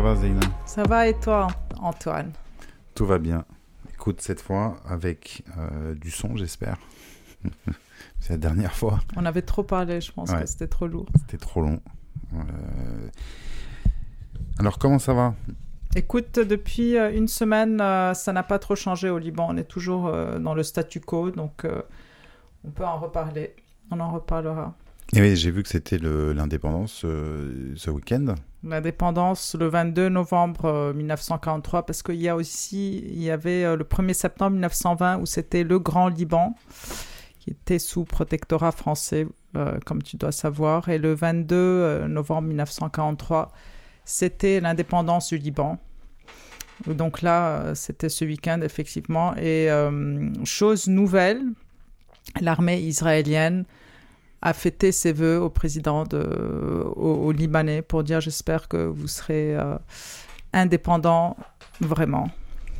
ça va Zeyna Ça va et toi Antoine? Tout va bien. Écoute, cette fois avec euh, du son j'espère. C'est la dernière fois. On avait trop parlé, je pense Ouais. que c'était trop lourd. C'était trop long. Euh, Alors comment ça va? Écoute, depuis euh, une semaine, ça n'a pas trop changé au Liban. On est toujours dans le statu quo, donc on peut en reparler. On en reparlera. Eh oui, j'ai vu que c'était l'indépendance euh, ce week-end. L'indépendance le 22 novembre euh, 1943, parce qu'il y a aussi, il y avait euh, le 1er septembre 1920 où c'était le Grand Liban, qui était sous protectorat français, euh, comme tu dois savoir. Et le 22 euh, novembre 1943, c'était l'indépendance du Liban. Donc là, euh, c'était ce week-end, effectivement. Et euh, chose nouvelle, l'armée israélienne a fêté ses voeux au président de, au, au Libanais pour dire j'espère que vous serez euh, indépendant vraiment.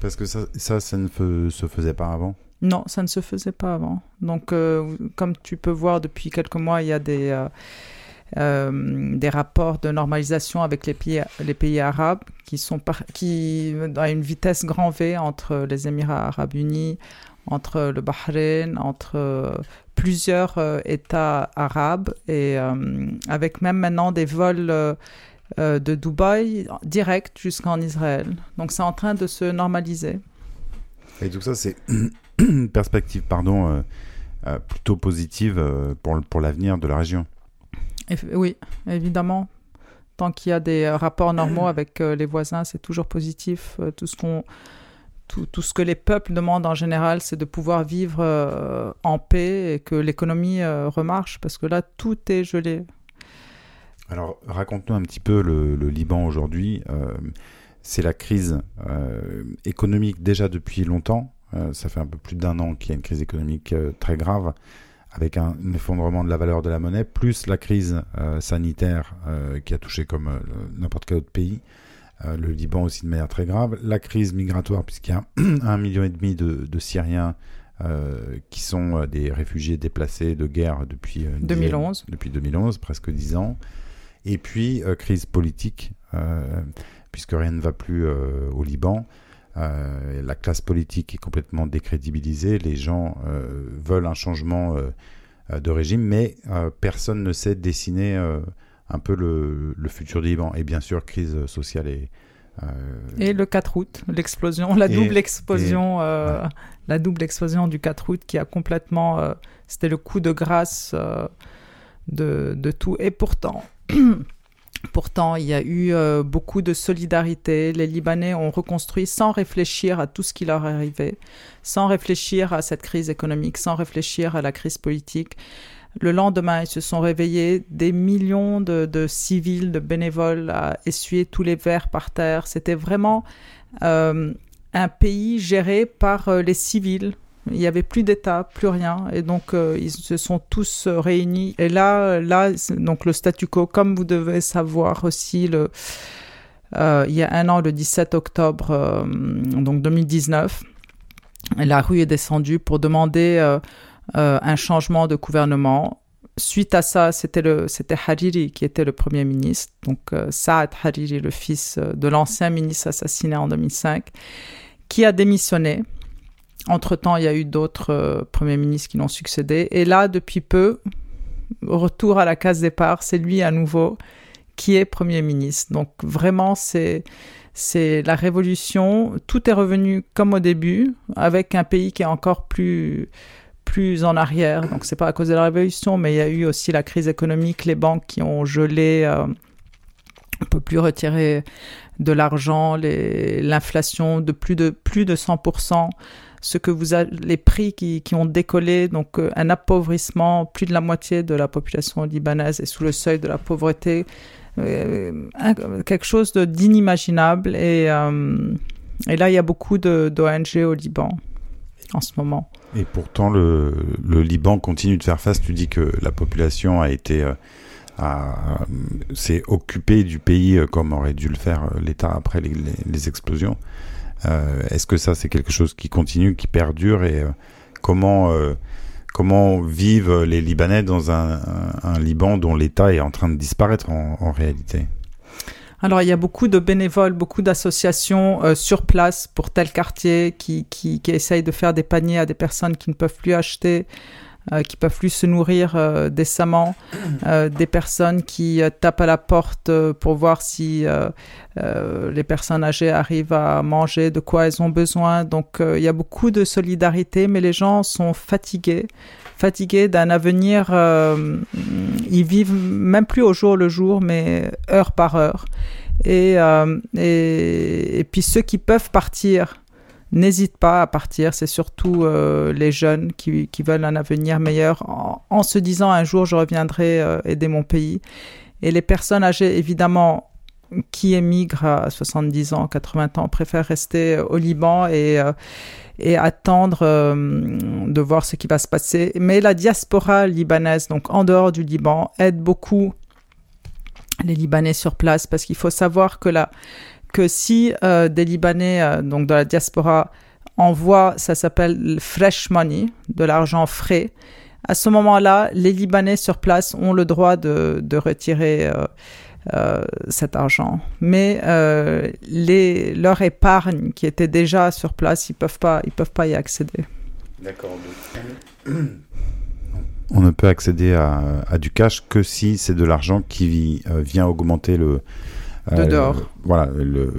Parce que ça, ça, ça ne fe- se faisait pas avant? Non, ça ne se faisait pas avant. Donc, euh, comme tu peux voir, depuis quelques mois, il y a des, euh, des rapports de normalisation avec les pays, les pays arabes qui sont par- qui, à une vitesse grand V entre les Émirats arabes unis, entre le Bahreïn, entre plusieurs euh, États arabes, et euh, avec même maintenant des vols euh, de Dubaï direct jusqu'en Israël. Donc, c'est en train de se normaliser. Et tout ça, c'est une perspective, pardon, euh, plutôt positive pour, pour l'avenir de la région. Oui, évidemment. Tant qu'il y a des rapports normaux avec les voisins, c'est toujours positif. Tout, ce qu'on, tout, ce que les peuples demandent en général, c'est de pouvoir vivre euh, en paix et que l'économie euh, remarche, parce que là, tout est gelé. Alors, raconte-nous un petit peu le, Liban aujourd'hui. Euh, c'est la crise économique déjà depuis longtemps. Ça fait un peu plus d'un an qu'il y a une crise économique très grave, avec un, effondrement de la valeur de la monnaie, plus la crise sanitaire qui a touché comme n'importe quel autre pays. Euh, le Liban aussi de manière très grave. La crise migratoire, puisqu'il y a un million et demi de, de Syriens euh, qui sont euh, des réfugiés déplacés de guerre depuis euh, une dizaine- 2011. depuis 2011, presque 10 ans. Et puis, crise politique, puisque rien ne va plus au Liban. Euh, la classe politique est complètement décrédibilisée. Les gens euh, veulent un changement euh, de régime, mais personne ne sait dessiner un peu le, le futur du Liban. Et bien sûr, crise sociale et. euh, Et le 4 août, l'explosion, la Et- double explosion, et- euh, ouais. la double explosion du 4 août qui a complètement, euh, c'était le coup de grâce de, de tout. Et pourtant, pourtant, il y a eu beaucoup de solidarité. Les Libanais ont reconstruit sans réfléchir à tout ce qui leur arrivait, sans réfléchir à cette crise économique, sans réfléchir à la crise politique. Le lendemain, ils se sont réveillés, des millions de, civils, de bénévoles à essuyer tous les verres par terre. C'était vraiment euh, un pays géré par euh, les civils. Il n'y avait plus d'État, plus rien. Et donc, euh, ils se sont tous réunis. Et là, là donc le statu quo, comme vous devez savoir aussi, il y a un an, le 17 octobre donc 2019, la rue est descendue pour demander un changement de gouvernement. Suite à ça, c'était le c'était Hariri qui était le premier ministre, donc euh, Saad Hariri, le fils euh, de l'ancien ministre assassiné en 2005, qui a démissionné. Entre-temps, il y a eu d'autres euh, premiers ministres qui l'ont succédé. Et là, depuis peu, retour à la case départ, c'est lui à nouveau qui est Premier ministre. Donc vraiment, c'est c'est la révolution. Tout est revenu comme au début, avec un pays qui est encore plus plus en arrière. Donc c'est pas à cause de la révolution, mais il y a eu aussi la crise économique, les banques qui ont gelé. euh, on peut plus retirer de l'argent, l'inflation de plus de plus de 100%, ce que vous les prix qui, qui ont décollé, donc euh, un appauvrissement, plus de la moitié de la population libanaise est sous le seuil de la pauvreté, euh, quelque chose d'inimaginable. Et, euh, et là, il y a beaucoup d'ONG au Liban en ce moment. Et pourtant, le, le Liban continue de faire face. Tu dis que la population a été euh, a- s'est occupée du pays euh, comme aurait dû le faire euh, l'État après les, explosions. Euh, Est-ce que ça, c'est quelque chose qui continue, qui perdure et euh, comment euh, comment vivent les Libanais dans un, un- un Liban dont l'État est en train de disparaître en, en réalité? Alors, il y a beaucoup de bénévoles, beaucoup d'associations euh, sur place pour tel quartier qui, qui, qui, essayent de faire des paniers à des personnes qui ne peuvent plus acheter, euh, qui peuvent plus se nourrir euh, décemment, euh, des personnes qui euh, tapent à la porte euh, pour voir si les personnes âgées arrivent à manger, de quoi elles ont besoin. Donc, il y a beaucoup de solidarité, mais les gens sont fatigués fatigués d'un avenir. Euh, ils vivent même plus au jour le jour, mais heure par heure. Et, euh, et, puis ceux qui peuvent partir n'hésitent pas à partir. C'est surtout euh, les jeunes qui, qui, veulent un avenir meilleur en, en, se disant un jour je reviendrai aider mon pays. Et les personnes âgées, évidemment, qui émigrent à 70 ans, 80 ans, préfèrent rester au Liban et, et attendre euh, de voir ce qui va se passer. Mais la diaspora libanaise, donc en dehors du Liban, aide beaucoup les Libanais sur place parce qu'il faut savoir que, la, que si euh, des Libanais, euh, donc de la diaspora, envoient, ça s'appelle fresh money, de l'argent frais, à ce moment-là, les Libanais sur place ont le droit de, de retirer euh, cet argent. Mais euh, les, leur épargne qui était déjà sur place, ils peuvent pas, ils peuvent pas y accéder. D'accord. On ne peut accéder à, à, du cash que si c'est de l'argent qui euh, vient augmenter le, de dehors. Le, voilà, le,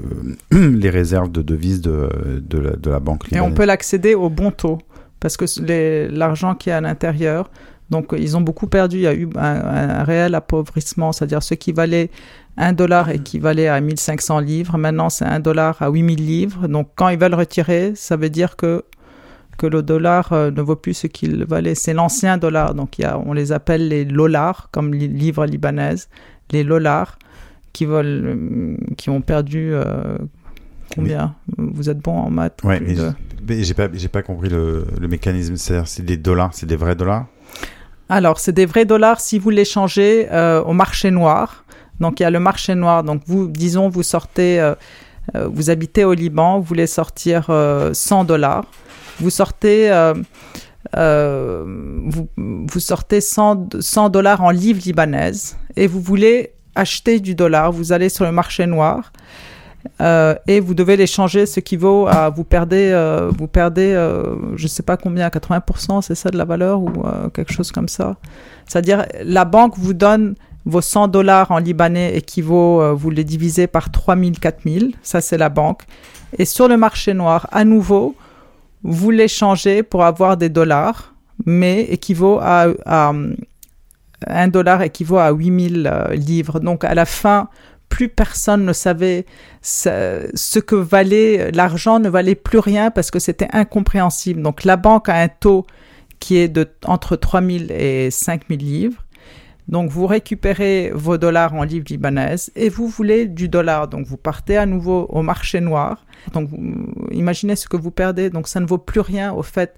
les réserves de devises de, de, la, de la banque libanaise. Et on peut l'accéder au bon taux, parce que l'argent qui est à l'intérieur, donc, ils ont beaucoup perdu. Il y a eu un, un réel appauvrissement, c'est-à-dire ce qui valait 1 dollar équivalait à 1500 livres. Maintenant, c'est 1 dollar à 8000 livres. Donc, quand ils veulent retirer, ça veut dire que, que le dollar euh, ne vaut plus ce qu'il valait. C'est l'ancien dollar. Donc, il y a, on les appelle les lolars, comme les livres libanaises. Les qui, veulent, qui ont perdu. Euh, combien? Mais... Vous êtes bon en maths Ouais, mais de... j'ai pas, pas compris le, le mécanisme. C'est-à-dire, c'est des dollars, c'est des vrais dollars? Alors, c'est des vrais dollars si vous les changez euh, au marché noir. Donc, il y a le marché noir. Donc, vous, disons, vous sortez, euh, euh, vous habitez au Liban, vous voulez sortir 100 dollars. Vous vous, sortez 100 dollars en livres libanaises et vous voulez acheter du dollar. Vous allez sur le marché noir. Euh, et vous devez les changer, ce qui vaut à vous perdez, euh, vous perdez, euh, je sais pas combien, 80%, c'est ça de la valeur ou euh, quelque chose comme ça? C'est-à-dire, la banque vous donne vos 100 dollars en libanais équivaut, vous les divisez par 3000, 4000, ça c'est la banque. Et sur le marché noir, à nouveau, vous les changez pour avoir des dollars, mais équivaut à, à un dollar équivaut à 8000 livres. Donc à la fin, plus personne ne savait ce que valait l'argent ne valait plus rien parce que c'était incompréhensible. Donc la banque a un taux qui est de entre 3000 et 5000 livres. Donc vous récupérez vos dollars en livres libanaises et vous voulez du dollar. Donc vous partez à nouveau au marché noir. Donc imaginez ce que vous perdez. Donc ça ne vaut plus rien au fait.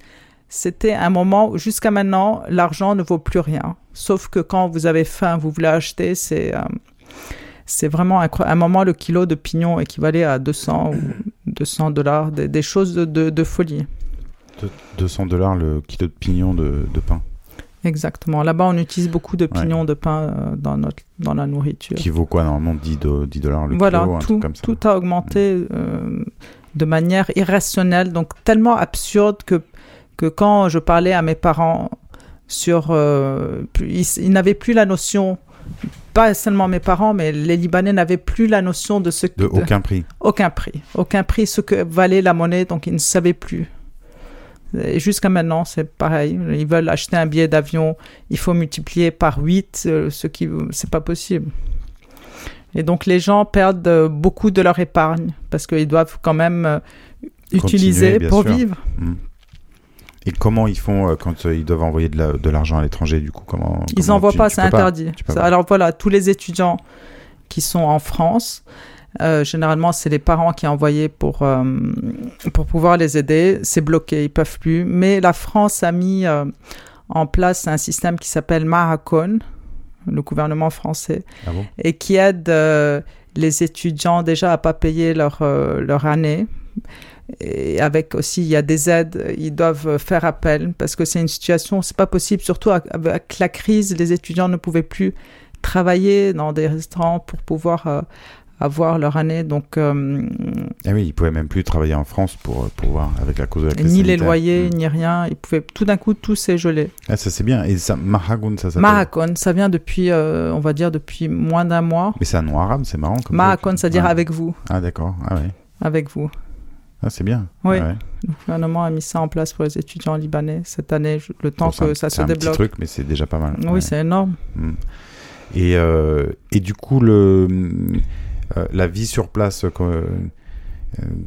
C'était un moment où jusqu'à maintenant l'argent ne vaut plus rien. Sauf que quand vous avez faim, vous voulez acheter, c'est euh, c'est vraiment un, un, moment, le kilo de pignon équivalait à 200 ou 200 dollars, des, des, choses de, de, de folie. De 200 dollars le kilo de pignon de, de pain. Exactement. Là-bas, on utilise beaucoup de pignons ouais. de pain euh, dans, notre, dans la nourriture. Qui vaut quoi normalement? 10, 10 dollars le voilà, kilo tout, comme ça. tout a augmenté mmh. euh, de manière irrationnelle, donc tellement absurde que, que quand je parlais à mes parents sur... Euh, ils, ils n'avaient plus la notion pas seulement mes parents, mais les Libanais n'avaient plus la notion de ce que... De aucun prix. Aucun prix. Aucun prix, ce que valait la monnaie, donc ils ne savaient plus. Et jusqu'à maintenant, c'est pareil. Ils veulent acheter un billet d'avion, il faut multiplier par 8, euh, ce qui... c'est pas possible. Et donc les gens perdent beaucoup de leur épargne, parce qu'ils doivent quand même euh, utiliser pour sûr. vivre. Mmh. Et comment ils font euh, quand euh, ils doivent envoyer de l'argent la, à l'étranger du coup comment, Ils n'envoient pas, c'est interdit. Pas, alors voilà, tous les étudiants qui sont en France, euh, généralement c'est les parents qui envoyaient pour, euh, pour pouvoir les aider. C'est bloqué, ils peuvent plus. Mais la France a mis euh, en place un système qui s'appelle Maracon, le gouvernement français, ah bon? et qui aide les étudiants déjà à pas payer leur, leur année et avec aussi il y a des aides ils doivent faire appel parce que c'est une situation c'est pas possible surtout avec la crise les étudiants ne pouvaient plus travailler dans des restaurants pour pouvoir euh, avoir leur année. Donc, euh, ah oui, ils pouvaient même plus travailler en France pour pouvoir avec la cause de la crise Ni les loyers, mm. ni rien. Ils pouvaient tout d'un coup tout s'est gelé. Ah, ça c'est bien. Et ça, Mahakon, ça s'appelle Mahakon, ça vient depuis, euh, on va dire depuis moins d'un mois. Mais c'est un nom arabe, c'est marrant. Mahakon, c'est-à-dire avec vous. Ah d'accord. Ah ouais. Avec vous. Ah, c'est bien. Oui. Le gouvernement a mis ça en place pour les étudiants libanais cette année, le temps que ça, se débloque. C'est un petit truc, mais c'est déjà pas mal. Oui, c'est énorme. Mm. Et, euh, et du coup, le euh, la vie sur place, euh,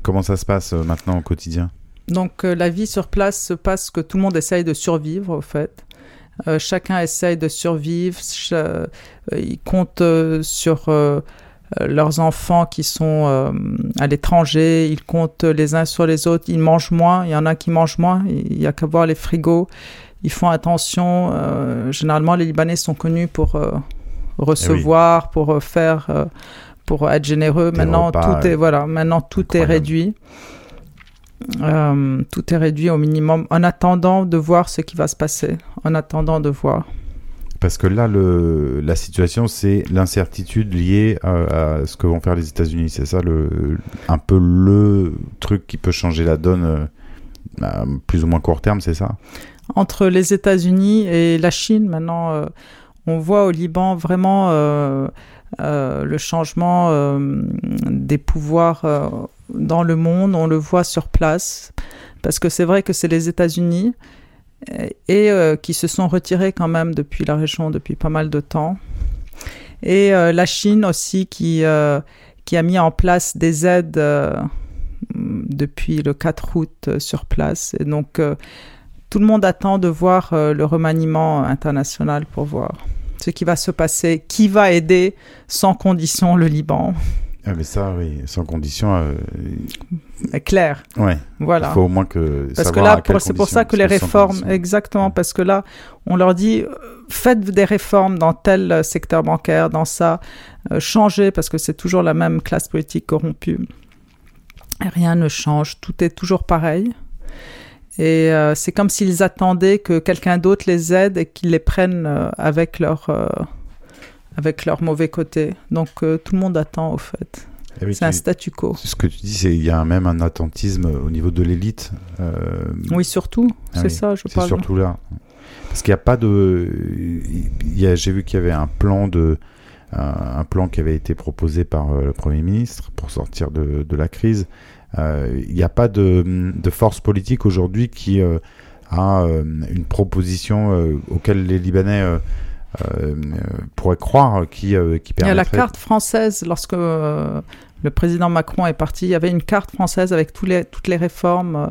comment ça se passe maintenant au quotidien? Donc la vie sur place se passe que tout le monde essaye de survivre, au fait. chacun essaye de survivre. ils comptent sur leurs enfants qui sont à l'étranger. Ils comptent les uns sur les autres. Ils mangent moins. Il y en a qui mangent moins. Il n'y a qu'à voir les frigos. Ils font attention. généralement, les Libanais sont connus pour recevoir, eh pour faire pour être généreux. maintenant, tout est voilà, maintenant tout est réduit. Euh, tout est réduit au minimum en attendant de voir ce qui va se passer, en attendant de voir. Parce que là, la situation, c'est l'incertitude liée à, ce que vont faire les États-Unis. C'est ça, un peu le truc qui peut changer la donne euh, à plus ou moins court terme, c'est ça? Entre les États-Unis et la Chine, maintenant, euh, on voit au Liban vraiment euh, le changement des pouvoirs dans le monde, on le voit sur place, parce que c'est vrai que c'est les États-Unis et qui se sont retirés quand même depuis la région depuis pas mal de temps. Et la Chine aussi qui, qui a mis en place des aides depuis le 4 août sur place. Et donc tout le monde attend de voir le remaniement international pour voir ce qui va se passer, qui va aider sans condition le Liban. Ah mais ça, oui, sans condition. Euh... Clair. Ouais. Voilà. Il faut au moins que. Parce que là, c'est pour ça que les réformes, exactement, parce que là, on leur dit, euh, faites des réformes dans tel secteur bancaire, dans ça, euh, changez, parce que c'est toujours la même classe politique corrompue. Rien ne change, tout est toujours pareil. Et euh, c'est comme s'ils attendaient que quelqu'un d'autre les aide et qu'ils les prennent euh, avec, leur, euh, avec leur mauvais côté. Donc tout le monde attend au fait. Eh c'est un statu quo. Ce que tu dis, c'est il y a même un attentisme au niveau de l'élite. Oui, surtout. Ah c'est ça, je parle. C'est surtout là. Parce qu'il n'y a pas de. J'ai vu qu'il y avait un plan de. Un, plan qui avait été proposé par le Premier ministre pour sortir de, de la crise. Il euh, n'y a pas de, de force politique aujourd'hui qui euh, a euh, une proposition auquel les Libanais pourraient croire qui, qui permettrait... Il y a la carte française, lorsque le président Macron est parti, il y avait une carte française avec tous les, toutes les réformes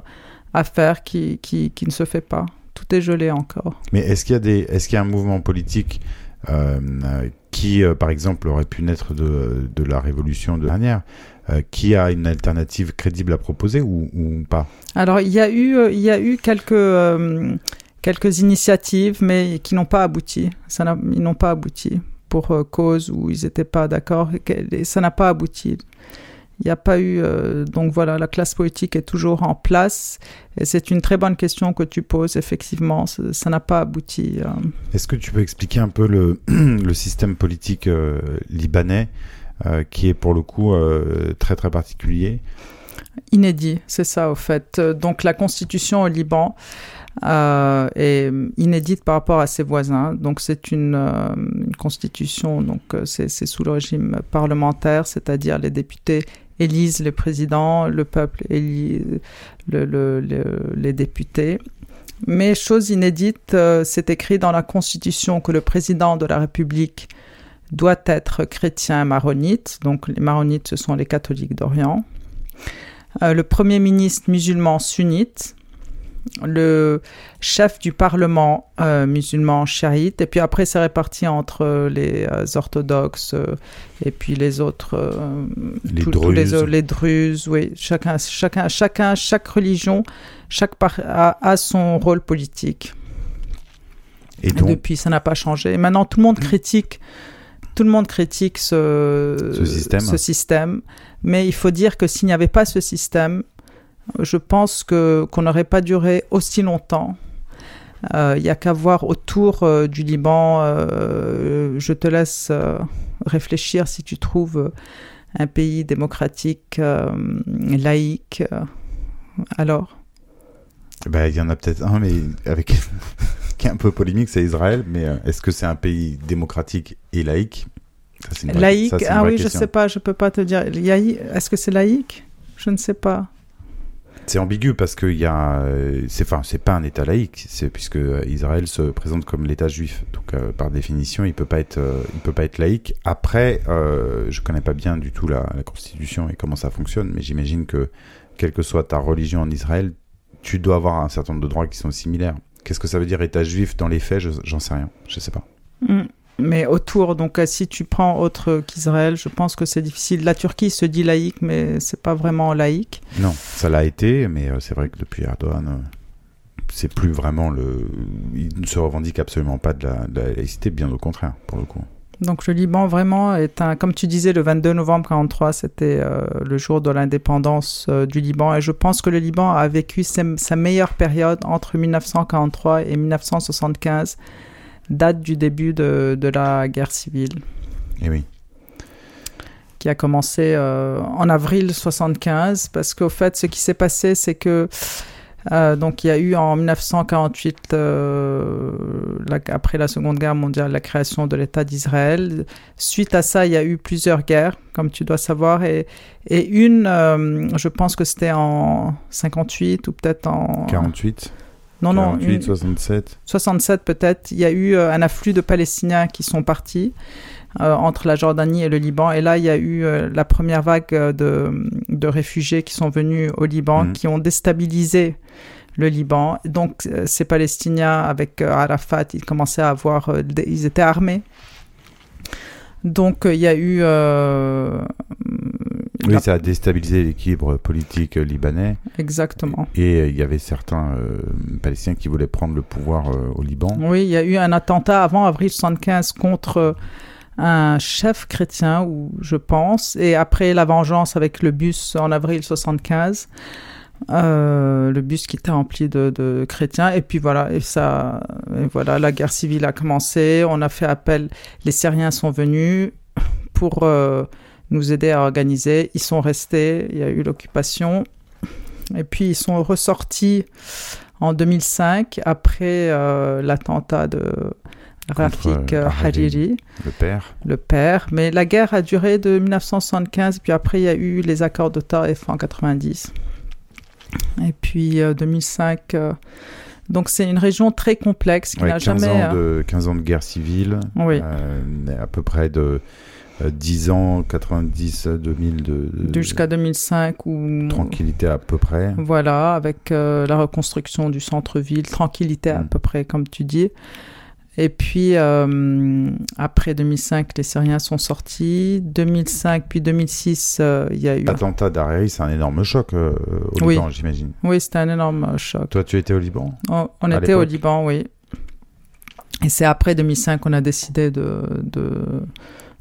à faire qui, qui, qui, ne se fait pas. Tout est gelé encore. Mais est-ce qu'il y, a des, est-ce qu'il y a un mouvement politique qui, par exemple, aurait pu naître de, de la révolution de dernière euh, qui a une alternative crédible à proposer ou, pas? Alors, il y a eu, euh, il y a eu quelques, euh, quelques initiatives, mais qui n'ont pas abouti. Ça ils n'ont pas abouti pour cause où ils n'étaient pas d'accord. Ça n'a pas abouti. Il n'y a pas eu. donc voilà, la classe politique est toujours en place. Et c'est une très bonne question que tu poses, effectivement. Ça n'a pas abouti. Est-ce que tu peux expliquer un peu le, le système politique libanais euh, qui est pour le coup euh, très très particulier? Inédit, c'est ça au fait. Donc la constitution au Liban euh, est inédite par rapport à ses voisins. Donc c'est une, constitution, donc c'est sous le régime parlementaire, c'est-à-dire les députés élisent le président, le peuple élit les députés. Mais chose inédite, c'est écrit dans la constitution que le président de la République doit être chrétien maronite. Donc les maronites, ce sont les catholiques d'Orient. Euh, le premier ministre musulman sunnite. Le chef du parlement euh, musulman chiite. Et puis après, c'est réparti entre les euh, orthodoxes et puis les autres. les druzes. les, druzes, oui. Chacun, chacun, chacun, chaque religion, chaque a, a son rôle politique. Et, donc... depuis, ça n'a pas changé. Et maintenant, tout le monde critique tout le monde critique ce, système. mais il faut dire que s'il n'y avait pas ce système, je pense que qu'on n'aurait pas duré aussi longtemps. Il euh, n'y a qu'à voir autour euh, du Liban. Euh, je te laisse réfléchir si tu trouves un pays démocratique, laïque. alors ben, Il y en a peut-être un, mais avec qui est un peu polémique, c'est Israël. Mais est-ce que c'est un pays démocratique et laïque? Laïque, ah oui, je sais pas, je peux pas te dire. Est-ce que c'est laïque? Je ne sais pas. C'est ambigu parce que y a, c'est, enfin, pas un État laïque, c'est puisque Israël se présente comme l'État juif, donc euh, par définition, il peut euh, peut pas être laïque. Après, euh, je connais pas bien du tout la, constitution et comment ça fonctionne, mais j'imagine que quelle que soit ta religion en Israël, tu dois avoir un certain nombre de droits qui sont similaires. Qu'est-ce que ça veut dire État juif dans les faits? J'en sais rien, je sais pas. Mm. Mais autour, donc euh, si tu prends autre qu'Israël, je pense que c'est difficile. La Turquie se dit laïque, mais c'est pas vraiment laïque. Non, ça l'a été, mais euh, c'est vrai que depuis Erdogan, euh, c'est plus vraiment le. Il ne se revendique absolument pas de la, laïcité, bien au contraire, pour le coup. Donc le Liban vraiment est un, comme tu disais, le 22 novembre 43, c'était le jour de l'indépendance du Liban, et je pense que le Liban a vécu sa meilleure période entre 1943 et 1975 date du début de, de la guerre civile. Et eh oui. Qui a commencé euh, en avril 75, parce qu'au fait, ce qui s'est passé, c'est que euh, donc il y a eu en 1948, euh, après la Seconde Guerre mondiale, la création de l'État d'Israël. Suite à ça, il y a eu plusieurs guerres, comme tu dois savoir, et, et une, je pense que c'était en 58 ou peut-être en 48. Non, 48, 67. 67 peut-être. Il y a eu euh, un afflux de Palestiniens qui sont partis euh, entre la Jordanie et le Liban. Et là, il y a eu euh, la première vague de, de, réfugiés qui sont venus au Liban, mhm. qui ont déstabilisé le Liban. Donc, ces Palestiniens, avec Arafat, ils commençaient à avoir... ils étaient armés. Donc, il y a eu oui, ça a déstabilisé l'équilibre politique libanais. Exactement. Et euh, il y avait certains euh, Palestiniens qui voulaient prendre le pouvoir euh, au Liban. Oui, il y a eu un attentat avant avril 75 contre un chef chrétien, ou je pense, et après la vengeance avec le bus en avril 75. le bus qui était rempli de, chrétiens et puis voilà et ça voilà la guerre civile a commencé on a fait appel les Syriens sont venus pour nous aider à organiser. Ils sont restés, il y a eu l'occupation. Et puis ils sont ressortis en 2005 après euh, l'attentat de Rafik euh, Hariri, le père. Le père. Mais la guerre a duré de 1975, puis après il y a eu les accords de Taif en 90. Et puis 2005. Euh, donc c'est une région très complexe qui n'a jamais. Ans de, 15 ans de guerre civile. Oui. à peu près de 10 euh, ans, 90, 2000 de, jusqu'à 2005 ou tranquillité à peu près. Voilà, avec euh, la reconstruction du centre-ville, tranquillité à mm. peu près comme tu dis. Et puis euh, après 2005, les Syriens sont sortis. 2005 puis 2006, il y a eu l'attentat d'Hariri, c'est un énorme choc au Liban, j'imagine. Oui, c'était un énorme choc. Toi, tu étais au Liban On était au Liban, oui. Et c'est après 2005 qu'on a décidé de, de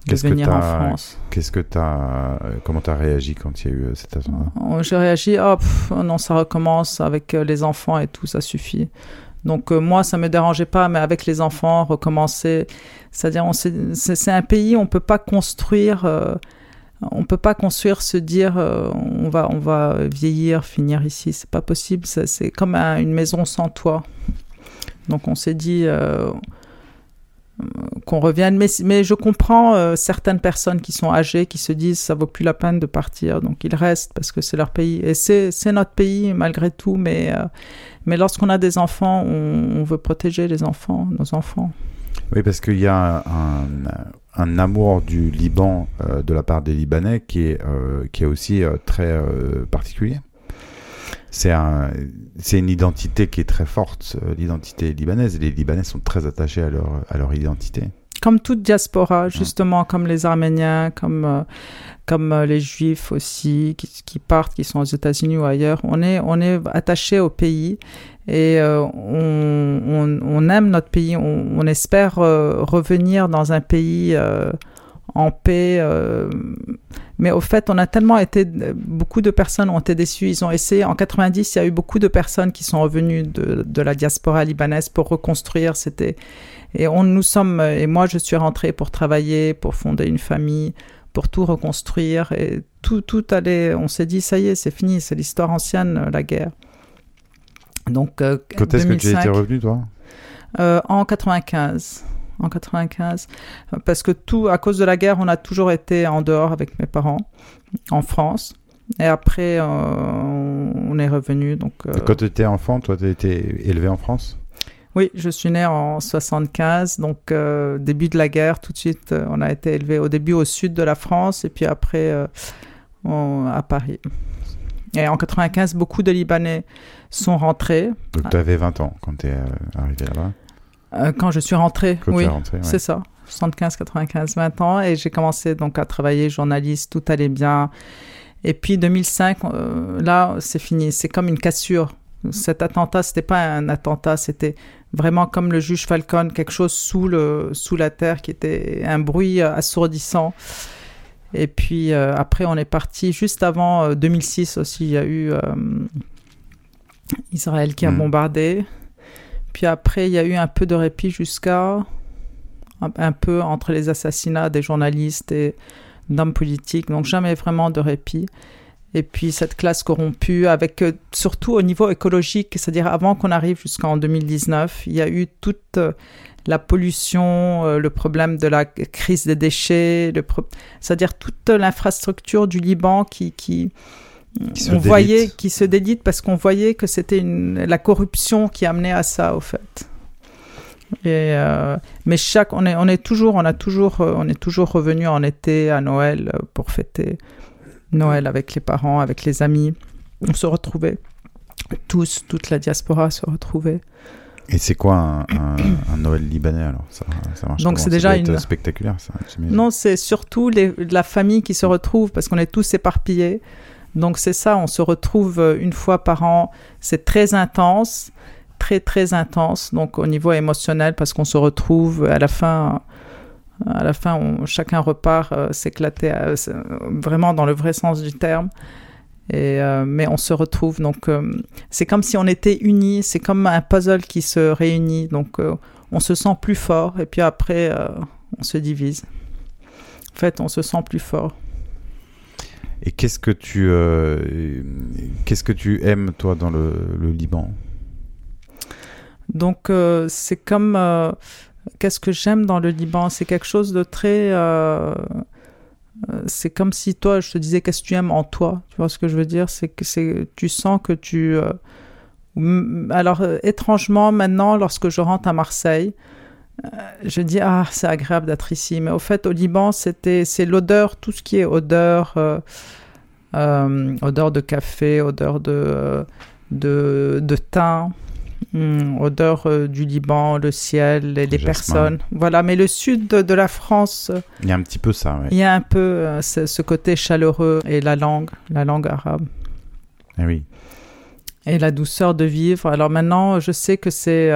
de venir en France. Qu'est-ce que tu as. Comment tu as réagi quand il y a eu euh, cet attentat? Oh, J'ai réagi, oh, non, ça recommence avec euh, les enfants et tout, ça suffit. Donc euh, moi, ça me dérangeait pas, mais avec les enfants, recommencer. C'est-à-dire, c'est un pays, on peut pas construire. on peut pas construire, se dire, on va, on va vieillir, finir ici. C'est pas possible. C'est comme une maison sans toit. Donc on s'est dit qu'on revienne. Mais, je comprends euh, certaines personnes qui sont âgées, qui se disent ça vaut plus la peine de partir, donc ils restent parce que c'est leur pays. Et c'est notre pays malgré tout, mais, euh, lorsqu'on a des enfants, on, veut protéger les enfants, nos enfants. Oui, parce qu'il y a un, un, amour du Liban euh, de la part des Libanais qui est, qui est aussi très particulier c'est un, c'est une identité qui est très forte, euh, l'identité libanaise. Les Libanais sont très attachés à leur, à leur identité. Comme toute diaspora, justement, comme les Arméniens, comme, euh, comme euh, les Juifs aussi, qui, qui, partent, qui sont aux États-Unis ou ailleurs. On est, on est attaché au pays et on, on, on, aime notre pays. On, on espère revenir dans un pays en paix. Euh, mais au fait, on a tellement été, beaucoup de personnes ont été déçues. Ils ont essayé, en 90, il y a eu beaucoup de personnes qui sont revenues de, de la diaspora libanaise pour reconstruire. C'était, et on, nous sommes, et moi, je suis rentrée pour travailler, pour fonder une famille, pour tout reconstruire et tout, tout allait. On s'est dit, ça y est, c'est fini, c'est l'histoire ancienne, la guerre. Donc, euh, Quand est-ce que tu étais revenu, toi? euh, En 95. En 95. Parce que tout, à cause de la guerre, on a toujours été en dehors avec mes parents, en France. Et après, euh, on est revenu. Donc, Quand tu étais enfant, toi, tu été élevé en France? Oui, je suis né en 75, donc début de la guerre, tout de suite, on a été élevé au début au sud de la France et puis après à Paris. Et en 95, beaucoup de Libanais sont rentrés. Donc tu avais 20 ans quand tu es euh, arrivé là-bas? Euh, Quand je suis rentré, oui, c'est ça. 75, 95, 20 ans. Et j'ai commencé donc à travailler journaliste, tout allait bien. Et puis 2005, euh, là, c'est fini. C'est comme une cassure. Cet attentat, c'était pas un attentat, c'était vraiment comme le juge Falcon, quelque chose sous, le, sous la terre qui était un bruit assourdissant. Et puis euh, après, on est parti juste avant 2006 euh, aussi. Il y a eu Israël qui a hmm. bombardé. Puis après, il y a eu un peu de répit jusqu'à un, peu entre les assassinats des journalistes et d'hommes politiques. Donc jamais vraiment de répit. Et puis cette classe corrompue, avec surtout au niveau écologique, c'est-à-dire avant qu'on arrive jusqu'en 2019, il y a eu toute la pollution, euh, le problème de la crise des déchets, c'est-à-dire toute l'infrastructure du Liban qui, on voyait, qui se délite parce qu'on voyait que c'était la corruption qui amenait à ça, au fait. Et euh, mais chaque, on est, on est toujours, on a toujours, euh, on est toujours revenu en été à Noël pour fêter Noël avec les parents, avec les amis. On se retrouvait tous, toute la diaspora se retrouvait. Et c'est quoi un, Noël libanais alors? Ça, ça marche Donc c'est déjà une spectaculaire. Ça, non, c'est surtout les, la famille qui se retrouve parce qu'on est tous éparpillés. Donc c'est ça, on se retrouve euh, une fois par an. C'est très intense, très très intense. Donc au niveau émotionnel parce qu'on se retrouve à la fin. À la fin, chacun repart euh, s'éclater euh, vraiment dans le vrai sens du terme. Et, euh, mais on se retrouve, donc euh, c'est comme si on était unis, c'est comme un puzzle qui se réunit, donc euh, on se sent plus fort et puis après on se divise. En fait, on se sent plus fort. Et qu'est-ce que tu qu'est-ce que tu aimes toi dans le, le Liban? Donc c'est comme qu'est-ce que j'aime dans le Liban, c'est quelque chose de très euh, c'est comme si toi, je te disais qu'est-ce que tu aimes en toi? Tu vois ce que je veux dire? C'est que c'est, tu sens que tu. Euh, alors, euh, étrangement, maintenant, lorsque je rentre à Marseille, je dis ah c'est agréable d'être ici. Mais au fait, au Liban, c'était c'est l'odeur, tout ce qui est odeur, odeur de café, odeur de de, de thym. Hmm, odeur euh, du Liban, le ciel, et les personnes. Voilà, mais le sud de, la France. Il y a un petit peu ça, Il y a un peu euh, ce, côté chaleureux et la langue, la langue arabe. Eh oui. Et la douceur de vivre. Alors maintenant, je sais que c'est.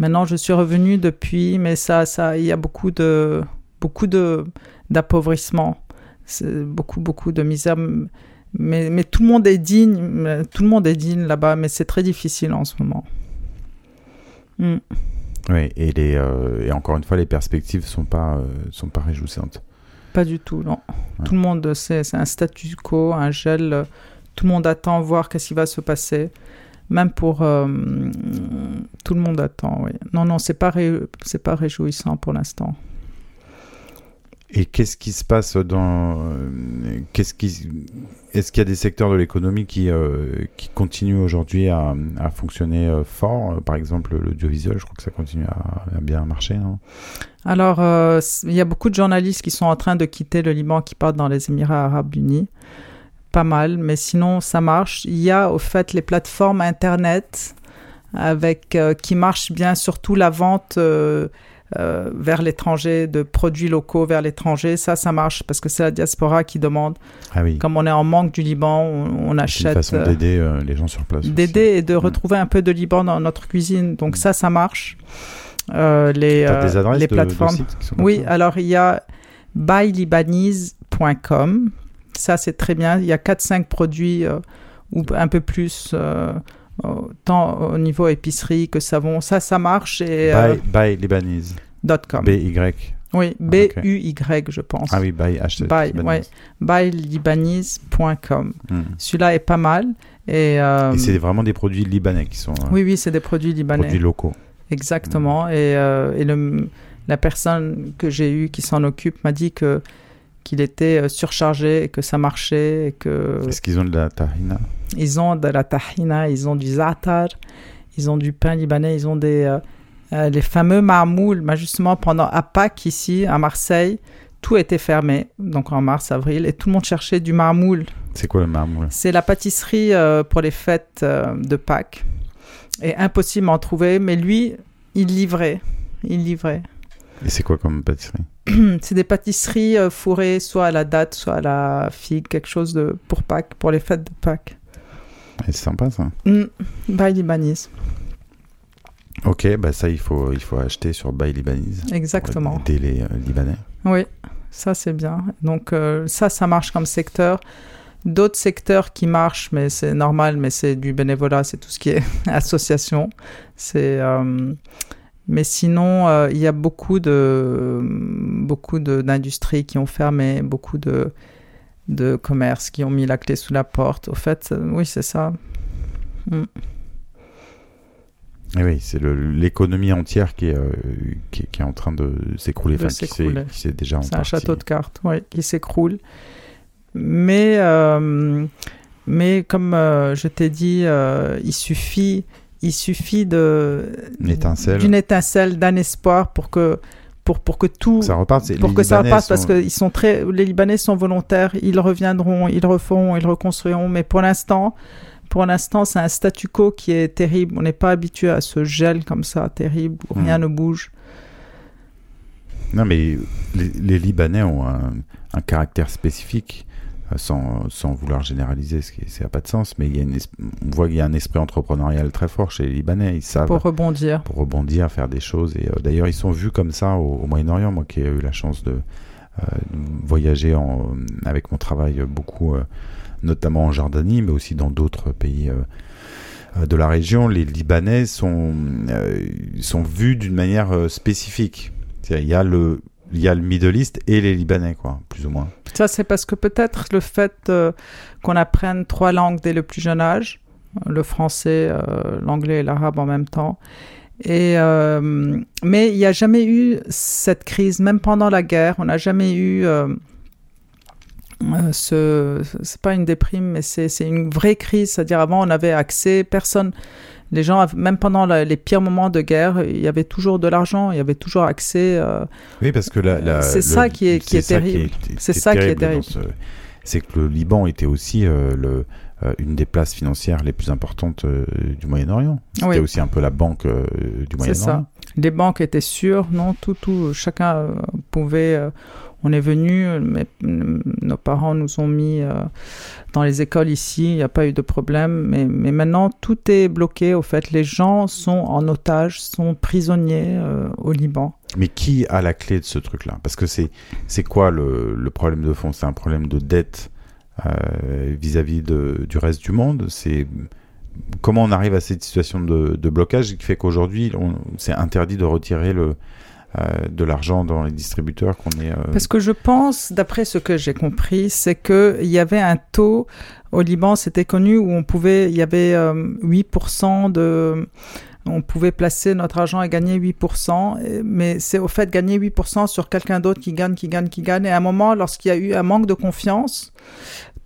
Maintenant, je suis revenue depuis, mais ça, ça, il y a beaucoup de, beaucoup de d'appauvrissement, beaucoup, beaucoup de misère mais, mais, tout le monde est digne, tout le monde est digne là-bas, mais c'est très difficile en ce moment. Hmm. Oui, et, les, euh, et encore une fois, les perspectives sont pas, euh, sont pas réjouissantes. Pas du tout, non. Tout le monde c'est un statu quo, un gel. Tout le monde attend voir qu'est-ce qui va se passer. Même pour euh, tout le monde attend, oui. Non, non, c'est pas c'est pas réjouissant pour l'instant. Et qu'est-ce qui se passe dans euh, qu'est-ce qui est-ce qu'il y a des secteurs de l'économie qui euh, qui continuent aujourd'hui à, à, fonctionner fort? Par exemple, l'audiovisuel, je crois que ça continue à, bien marcher. Alors, il y a beaucoup de journalistes qui sont en train de quitter le Liban, qui partent dans les Émirats Arabes Unis. Pas mal, mais sinon ça marche. Il y a au fait les plateformes internet avec qui marchent bien, surtout la vente euh, vers l'étranger, de produits locaux vers l'étranger. Ça, ça marche parce que c'est la diaspora qui demande. Ah oui. Comme on est en manque du Liban, on, achète. C'est une façon d'aider euh, les gens sur place. D'aider et de mm. retrouver un peu de Liban dans notre cuisine. Donc ça, ça marche. Euh, les, des les plateformes. oui, alors il y a buylibanese.com. Ça, c'est très bien. Il y a 4-5 produits ou un peu plus tant au niveau épicerie que savon. Ça, ça marche. Et, by, by .com. B-Y. Oui, B-U-Y, je pense. Ah oui, by H. By, ouais, bylibanese.com. Hmm. Celui-là est pas mal. Et, euh, Et c'est vraiment des produits libanais qui sont euh, oui, oui, c'est des produits libanais. produits locaux. Exactement. Et, euh, et le, la personne que j'ai eue qui s'en occupe m'a dit que qu'il était euh, surchargé et que ça marchait et que Est-ce qu'ils ont de la tahina? ils ont de la tahina, ils ont du za'atar, ils ont du pain libanais, ils ont des euh, euh, les fameux marmoules. Mais justement pendant à Pâques ici à Marseille, tout était fermé, donc en mars avril, et tout le monde cherchait du marmoule. C'est quoi le marmoule C'est la pâtisserie euh, pour les fêtes euh, de Pâques. Et impossible à en trouver, mais lui, il livrait. Il livrait. Et c'est quoi comme pâtisserie? C'est des pâtisseries euh, fourrées soit à la date, soit à la figue, quelque chose de pour Pâques, pour les fêtes de Pâques. Et C'est sympa ça. Mm. By Libanese. Ok, bah ça il faut, il faut acheter sur Buy Libanese. pour Exactement. aider les euh, Libanais. Oui, ça c'est bien. Donc euh, ça, ça marche comme secteur. D'autres secteurs qui marchent, mais c'est normal, mais c'est du bénévolat, c'est tout ce qui est association. C'est, euh, mais sinon, euh, il y a beaucoup de beaucoup de- d'industries qui ont fermé, beaucoup de de commerces qui ont mis la clé sous la porte. Au fait, euh, oui, c'est ça. Mm. Et oui, c'est l'économie entière qui est, euh, qui, est- qui est en train de s'écrouler, enfin qui s'est déjà en C'est un château de cartes, oui, qui s'écroule. Mais, euh, mais comme euh, je t'ai dit, il suffit, il suffit de Une étincelle. d'une étincelle, d'un espoir pour que pour pour que tout Ça repart. c'est- pour que ça repasse parce que ils sont très les Libanais sont volontaires, ils reviendront, ils referont, ils reconstruiront. Mais pour l'instant, pour l'instant, c'est un statu quo qui est terrible. On n'est pas habitué à ce gel comme ça, terrible, où Mm. rien ne bouge. Non, mais les, les Libanais ont un, un caractère spécifique, sans, sans vouloir généraliser, ce qui n'a pas de sens, mais il y a une on voit qu'il y a un esprit entrepreneurial très fort chez les Libanais. Ils savent Pour rebondir. pour rebondir, faire des choses. Et euh, d'ailleurs, ils sont vus comme ça au, au Moyen-Orient. Moi qui ai eu la chance de, euh, voyager en, avec mon travail euh, beaucoup, euh, notamment en Jordanie, mais aussi dans d'autres pays euh, euh, de la région, les Libanais sont, euh, sont vus d'une manière euh, spécifique. Il y a le il y a le Middle East et les Libanais, quoi, plus ou moins. Ça, c'est parce que peut-être le fait euh, qu'on apprenne trois langues dès le plus jeune âge, le français, euh, l'anglais et l'arabe en même temps. Et, euh, mais il n'y a jamais eu cette crise, même pendant la guerre, on n'a jamais eu ce. C'est pas une déprime, mais c'est une vraie crise. C'est-à-dire, avant, on avait accès, personne. Les gens, même pendant la- les pires moments de guerre, il y avait toujours de l'argent, il y avait toujours accès. euh, Oui, parce que la, C'est ça qui est- qui est terrible. C'est ça qui est ce- C'est que le Liban était aussi euh, le, euh, une des places financières les plus importantes du Moyen-Orient. C'était Oui. aussi un peu la banque du C'est ça. Moyen-Orient. Les banques étaient sûres, non, tout, tout, chacun pouvait. On est venu, nos parents nous ont mis euh, dans les écoles ici, il n'y a pas eu de problème. Mais, maintenant, tout est bloqué. Au fait, les gens sont en otage, sont prisonniers euh, au Liban. Mais qui a la clé de ce truc-là? Parce que c'est quoi le, problème de fond? C'est un problème de dette euh, vis-à-vis du reste du monde? C'est comment on arrive à cette situation de, blocage qui fait qu'aujourd'hui c'est interdit de retirer le de l'argent dans les distributeurs qu'on est. euh, Parce que je pense, d'après ce que j'ai compris, c'est qu'il y avait un taux au Liban, c'était connu, où on pouvait, il y avait euh, 8% de. On pouvait placer notre argent et gagner 8%, et- mais c'est au fait gagner 8% sur quelqu'un d'autre qui gagne, qui gagne, qui gagne. Et à un moment, lorsqu'il y a eu un manque de confiance,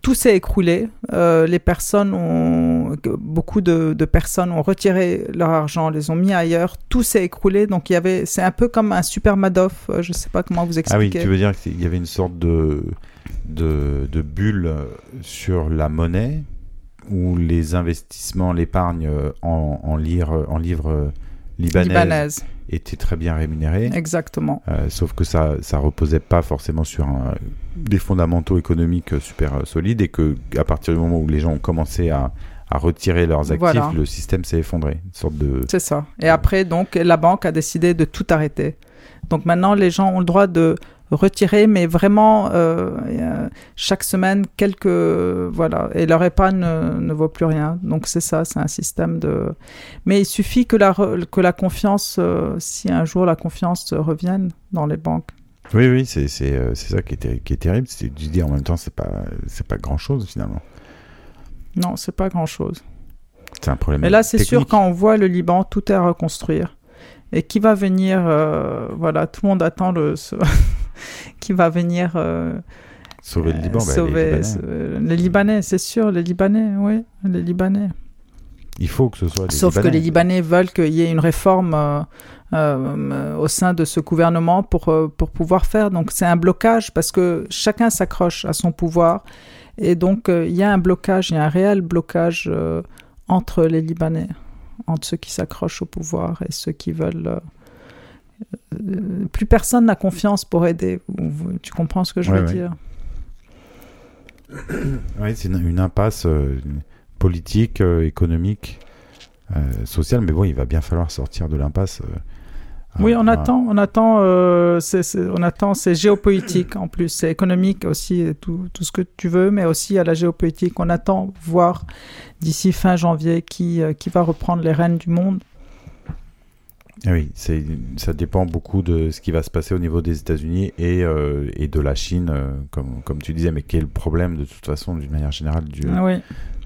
tout s'est écroulé. Euh, les personnes ont, beaucoup de, de personnes ont retiré leur argent, les ont mis ailleurs. Tout s'est écroulé. Donc il y avait, c'est un peu comme un super Madoff. euh, Je sais pas comment vous Ah oui, expliquer. tu veux dire qu'il y avait une sorte de, de, de bulle euh, sur la monnaie où les investissements, l'épargne en, en, lire, en livres libanaises libanaise. Étaient très bien rémunérés. Exactement. Euh, sauf que ça ça reposait pas forcément sur un- des fondamentaux économiques euh, super euh, solides et que à partir du moment où les gens ont commencé à, à retirer leurs actifs, Voilà. le système s'est effondré. Une sorte de C'est ça. Et après, donc, la banque a décidé de tout arrêter. Donc maintenant, les gens ont le droit de retirer, mais vraiment euh, euh, chaque semaine quelques voilà, et leur épargne ne, ne vaut plus rien. Donc c'est ça, c'est un système de. Mais il suffit que la que la confiance, euh, si un jour la confiance revienne dans les banques. Oui, oui, c'est ça qui est, qui est terrible. C'est de dire en même temps, c'est pas, c'est pas grand chose finalement. Non, c'est pas grand chose. C'est un problème. Mais là, c'est sûr, quand on voit le Liban, tout est à reconstruire. Et qui va venir, voilà, tout le monde attend le. qui va venir. sauver le Liban, bah, sauver, les Libanais, c'est sûr, les Libanais, oui, les Libanais. Il faut que ce soit les Sauf que les Libanais veulent qu'il y ait une réforme euh, euh, au sein de ce gouvernement pour, euh, pour pouvoir faire. Donc c'est un blocage parce que chacun s'accroche à son pouvoir. Et donc il y a un blocage, il y a un réel blocage entre les Libanais, entre ceux qui s'accrochent au pouvoir et ceux qui veulent... plus personne n'a confiance pour aider. Tu comprends ce que je veux dire? Oui, c'est une, impasse politique, euh, économique, euh, sociale. Mais bon, il va bien falloir sortir de l'impasse. Euh, oui, on attend, on attend, on attend, c'est géopolitique en plus, c'est économique aussi, tout, tout, ce que tu veux, mais aussi à la géopolitique. On attend voir d'ici fin janvier qui, qui va reprendre les rênes du monde. Ah oui, c'est, ça dépend beaucoup de ce qui va se passer au niveau des États-Unis et, et de la Chine, comme, comme tu disais, mais quel est le problème de toute façon, d'une manière générale, du, ah oui.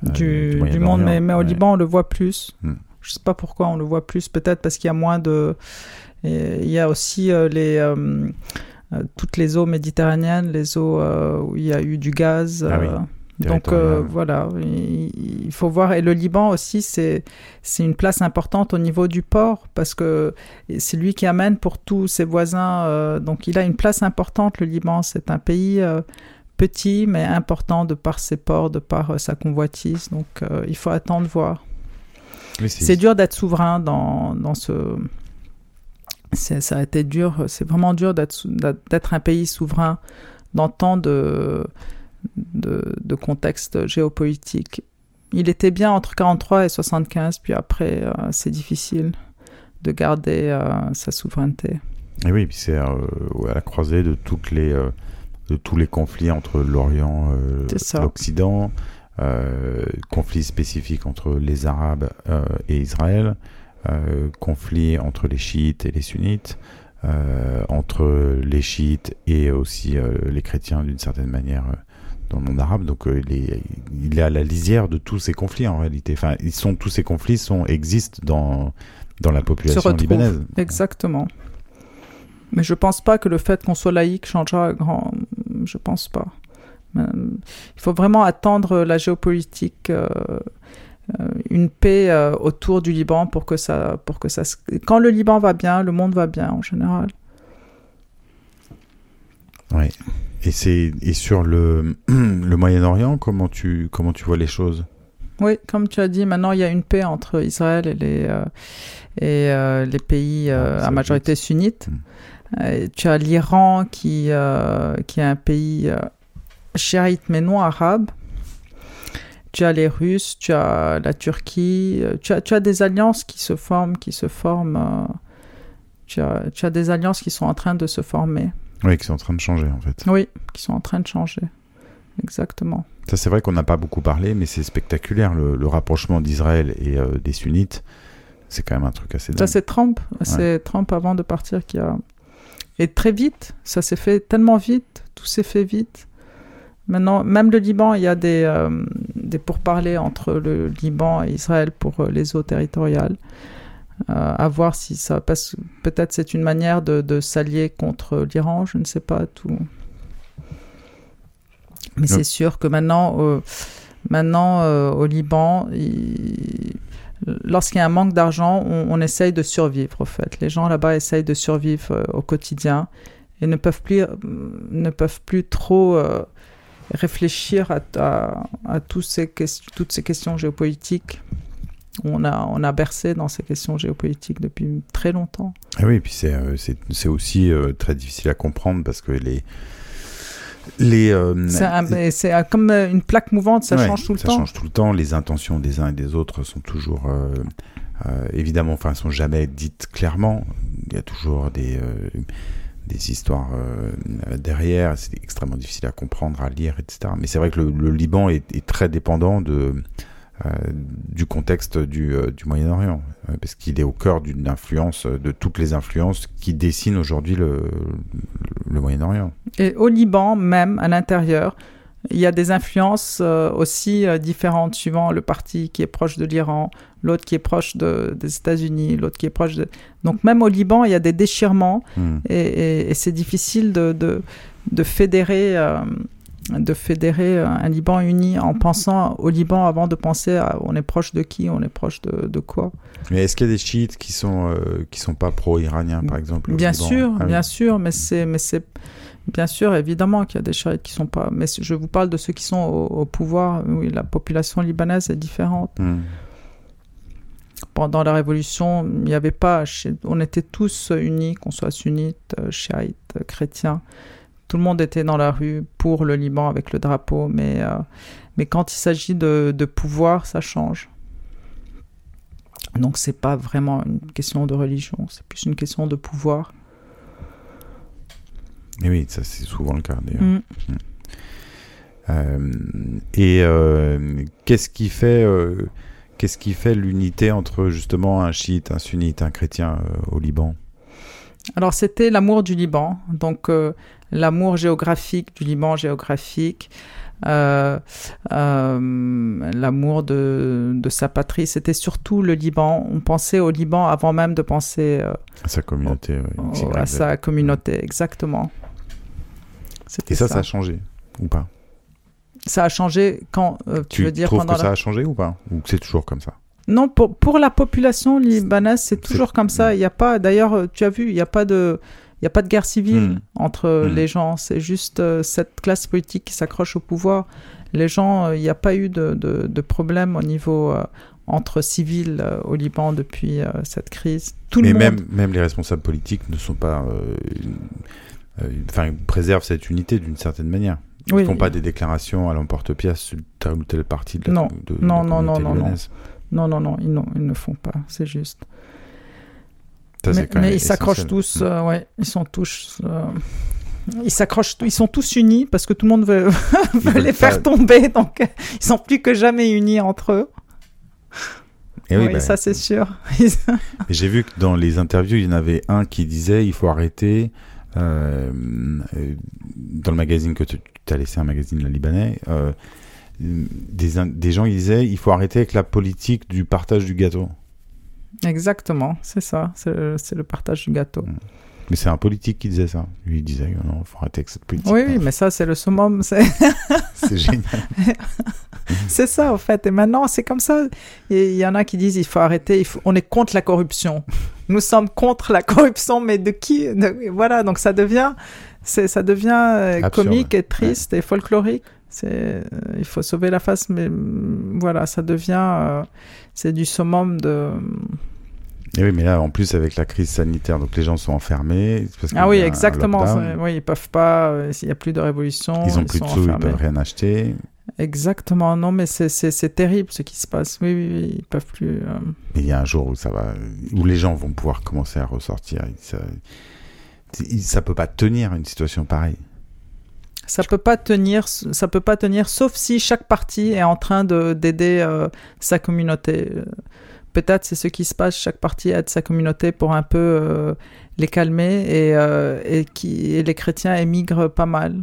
Euh, du, monde, mais, mais, au Liban, on le voit plus. Hmm. Je sais pas pourquoi on le voit plus. Peut-être parce qu'il y a moins de. il y a aussi euh, les, euh, toutes les eaux méditerranéennes, les eaux où il y a eu du gaz. Ah donc voilà, il, faut voir. Et le Liban aussi, c'est une place importante au niveau du port parce que c'est lui qui amène pour tous ses voisins. donc il a une place importante, le Liban. C'est un pays petit mais important de par ses ports, de par euh, sa convoitise. Donc euh, il faut attendre voir. c'est dur d'être souverain dans, dans ce... Ça a été dur, c'est vraiment dur d'être un pays souverain dans tant de, de, de contexte géopolitique. Il était bien entre 43 et 75, puis après, euh, c'est difficile de garder sa souveraineté. Et oui, c'est à la croisée de toutes les de tous les conflits entre l'Orient et euh, l'Occident, euh, conflits spécifiques entre les Arabes euh, et Israël, conflits entre les chiites et les sunnites, entre les chiites et aussi les chrétiens d'une certaine manière dans le monde arabe. Donc il, est, il est à la lisière de tous ces conflits en réalité. Enfin, ils sont, tous ces conflits sont, existent dans, dans la population libanaise. Exactement. Mais je pense pas que le fait qu'on soit laïque changera grand. Je pense pas. Euh, il faut vraiment attendre la géopolitique, euh, euh, une paix autour du Liban pour que ça, pour que ça. Quand le Liban va bien, le monde va bien en général. Oui. Et c'est et sur le, le Moyen-Orient, comment tu comment tu vois les choses? Oui, comme tu as dit, maintenant il y a une paix entre Israël et les et les pays ah, à majorité sunnite. Hmm. Euh, tu as l'Iran qui, euh, qui est un pays euh, chiite mais non arabe. Tu as les Russes, tu as la Turquie, tu as, tu as des alliances qui se forment, qui se forment. Tu as, tu as, des alliances qui sont en train de se former. Oui, qui sont en train de changer en fait. Oui, qui sont en train de changer. Exactement. Ça, c'est vrai qu'on n'a pas beaucoup parlé, mais c'est spectaculaire le, rapprochement d'Israël et des sunnites. C'est quand même un truc assez dingue. Ça, c'est Trump. C'est Trump avant de partir qui a et très vite, ça s'est fait tellement vite, tout s'est fait vite. Maintenant, même le Liban, il y a des, euh, des pourparlers entre le Liban et Israël pour euh, les eaux territoriales. Euh, à voir si ça passe. Peut-être c'est une manière de, de s'allier contre l'Iran, je ne sais pas tout. Mais c'est sûr que maintenant, maintenant au Liban, il, lorsqu'il y a un manque d'argent, on, essaye de survivre, au fait. Les gens là-bas essayent de survivre euh, au quotidien et ne peuvent plus, euh, ne peuvent plus trop euh, réfléchir à, à, ces toutes ces questions géopolitiques. On a, on a bercé dans ces questions géopolitiques depuis très longtemps. Ah oui, et puis c'est aussi très difficile à comprendre parce que les les, euh, c'est comme euh, une plaque mouvante, ça change tout le temps. Ça change tout le temps. Les intentions des uns et des autres sont toujours, euh, évidemment, enfin, sont jamais dites clairement. Il y a toujours des, des histoires derrière. C'est extrêmement difficile à comprendre, à lire, etc. Mais c'est vrai que le, Liban est, très dépendant de, du contexte du, du Moyen-Orient, parce qu'il est au cœur d'une influence, de toutes les influences qui dessinent aujourd'hui le, le Moyen-Orient. Et au Liban même, à l'intérieur, il y a des influences aussi différentes suivant le parti qui est proche de l'Iran, l'autre qui est proche de, des États-Unis, l'autre qui est proche de... Donc même au Liban, il y a des déchirements hmm. et, et, c'est difficile de, de, de fédérer de fédérer un Liban uni en pensant au Liban avant de penser à on est proche de qui, on est proche de, de quoi. Mais est-ce qu'il y a des chiites qui sont euh, qui sont pas pro-iraniens par exemple Bien sûr, ah bien sûr, mais c'est mais c'est bien sûr évidemment qu'il y a des chiites qui sont pas. Mais je vous parle de ceux qui sont au, pouvoir. Oui, la population libanaise est différente. Hmm. Pendant la révolution, il n'y avait pas. On était tous unis, qu'on soit sunnites, chiites, chrétiens tout le monde était dans la rue pour le Liban avec le drapeau, mais, euh, mais quand il s'agit de, de, pouvoir, ça change. Donc c'est pas vraiment une question de religion, c'est plus une question de pouvoir. Et oui, ça c'est souvent le cas d'ailleurs. Mm. Mm. Euh, et euh, qu'est-ce qui fait qu'est-ce qui fait l'unité entre justement un chiite, un sunnite, un chrétien au Liban? Alors c'était l'amour du Liban, donc euh, l'amour géographique du Liban géographique, euh, euh, l'amour de, de, sa patrie. C'était surtout le Liban. On pensait au Liban avant même de penser à sa communauté. à sa communauté, exactement. Et ça, ça, a changé ou pas? Ça a changé quand tu, veux dire trouves que ça a changé ou pas? Ou c'est toujours comme ça? Non, pour, pour la population libanaise, c'est toujours comme ça. Il n'y a pas, d'ailleurs, tu as vu, il n'y a pas de, il a pas de guerre civile hmm. entre hmm. les gens. C'est juste euh, cette classe politique qui s'accroche au pouvoir. Les gens, euh, il n'y a pas eu de, de, problème au niveau euh, entre civils au Liban depuis cette crise. Tout Mais le même, même les responsables politiques ne sont pas, enfin, préservent cette unité d'une certaine manière. Ils ne font pas des déclarations à l'emporte-pièce sur telle ou telle partie de la, non. De, non, non, non, non, non. Non, non, non, ils, non, ils ne font pas, c'est juste. Mais, ils s'accrochent tous, mm. euh, ouais, ils sont tous. Euh, ils s'accrochent, ils sont tous unis parce que tout le monde veut, les faire tomber, donc ils sont plus que jamais unis entre eux. Et oui, bah, ça c'est sûr. J'ai vu que dans les interviews, il y en avait un qui disait il faut arrêter. Euh, dans le magazine que tu as laissé, un magazine libanais, des, des gens qui disaient il faut arrêter avec la politique du partage du gâteau. Exactement, c'est ça, c'est le partage du gâteau. Mm. Mais c'est un politique qui disait ça. Lui, il disait non, il faut arrêter avec cette politique. Oui, oui mais ça, c'est le summum. C'est génial. c'est ça, en fait. Et maintenant, c'est comme ça. Il y en a qui disent il faut arrêter, il faut... on est contre la corruption. Nous sommes contre la corruption, mais de qui Voilà, donc ça devient, ça devient euh, comique et triste et folklorique. C'est, euh, il faut sauver la face, mais mm, voilà, ça devient, euh, c'est du summum de. Et oui, mais là, en plus, avec la crise sanitaire, donc les gens sont enfermés. ah oui, exactement. Oui, ils peuvent pas, euh, s'il n'y a plus de révolution. Ils ont plus de sous, ils peuvent rien acheter. Exactement, non, mais c'est terrible ce qui se passe. Oui, oui, oui ils peuvent plus. Mais il y a un jour où ça va, où les gens vont pouvoir commencer à ressortir. Ça, ça peut pas tenir une situation pareille. Ça peut pas tenir, ça peut pas tenir, sauf si chaque partie est en train de d'aider euh, sa communauté. Peut-être c'est ce qui se passe. Chaque partie aide sa communauté pour un peu euh, les calmer et, euh, et les chrétiens émigrent pas mal,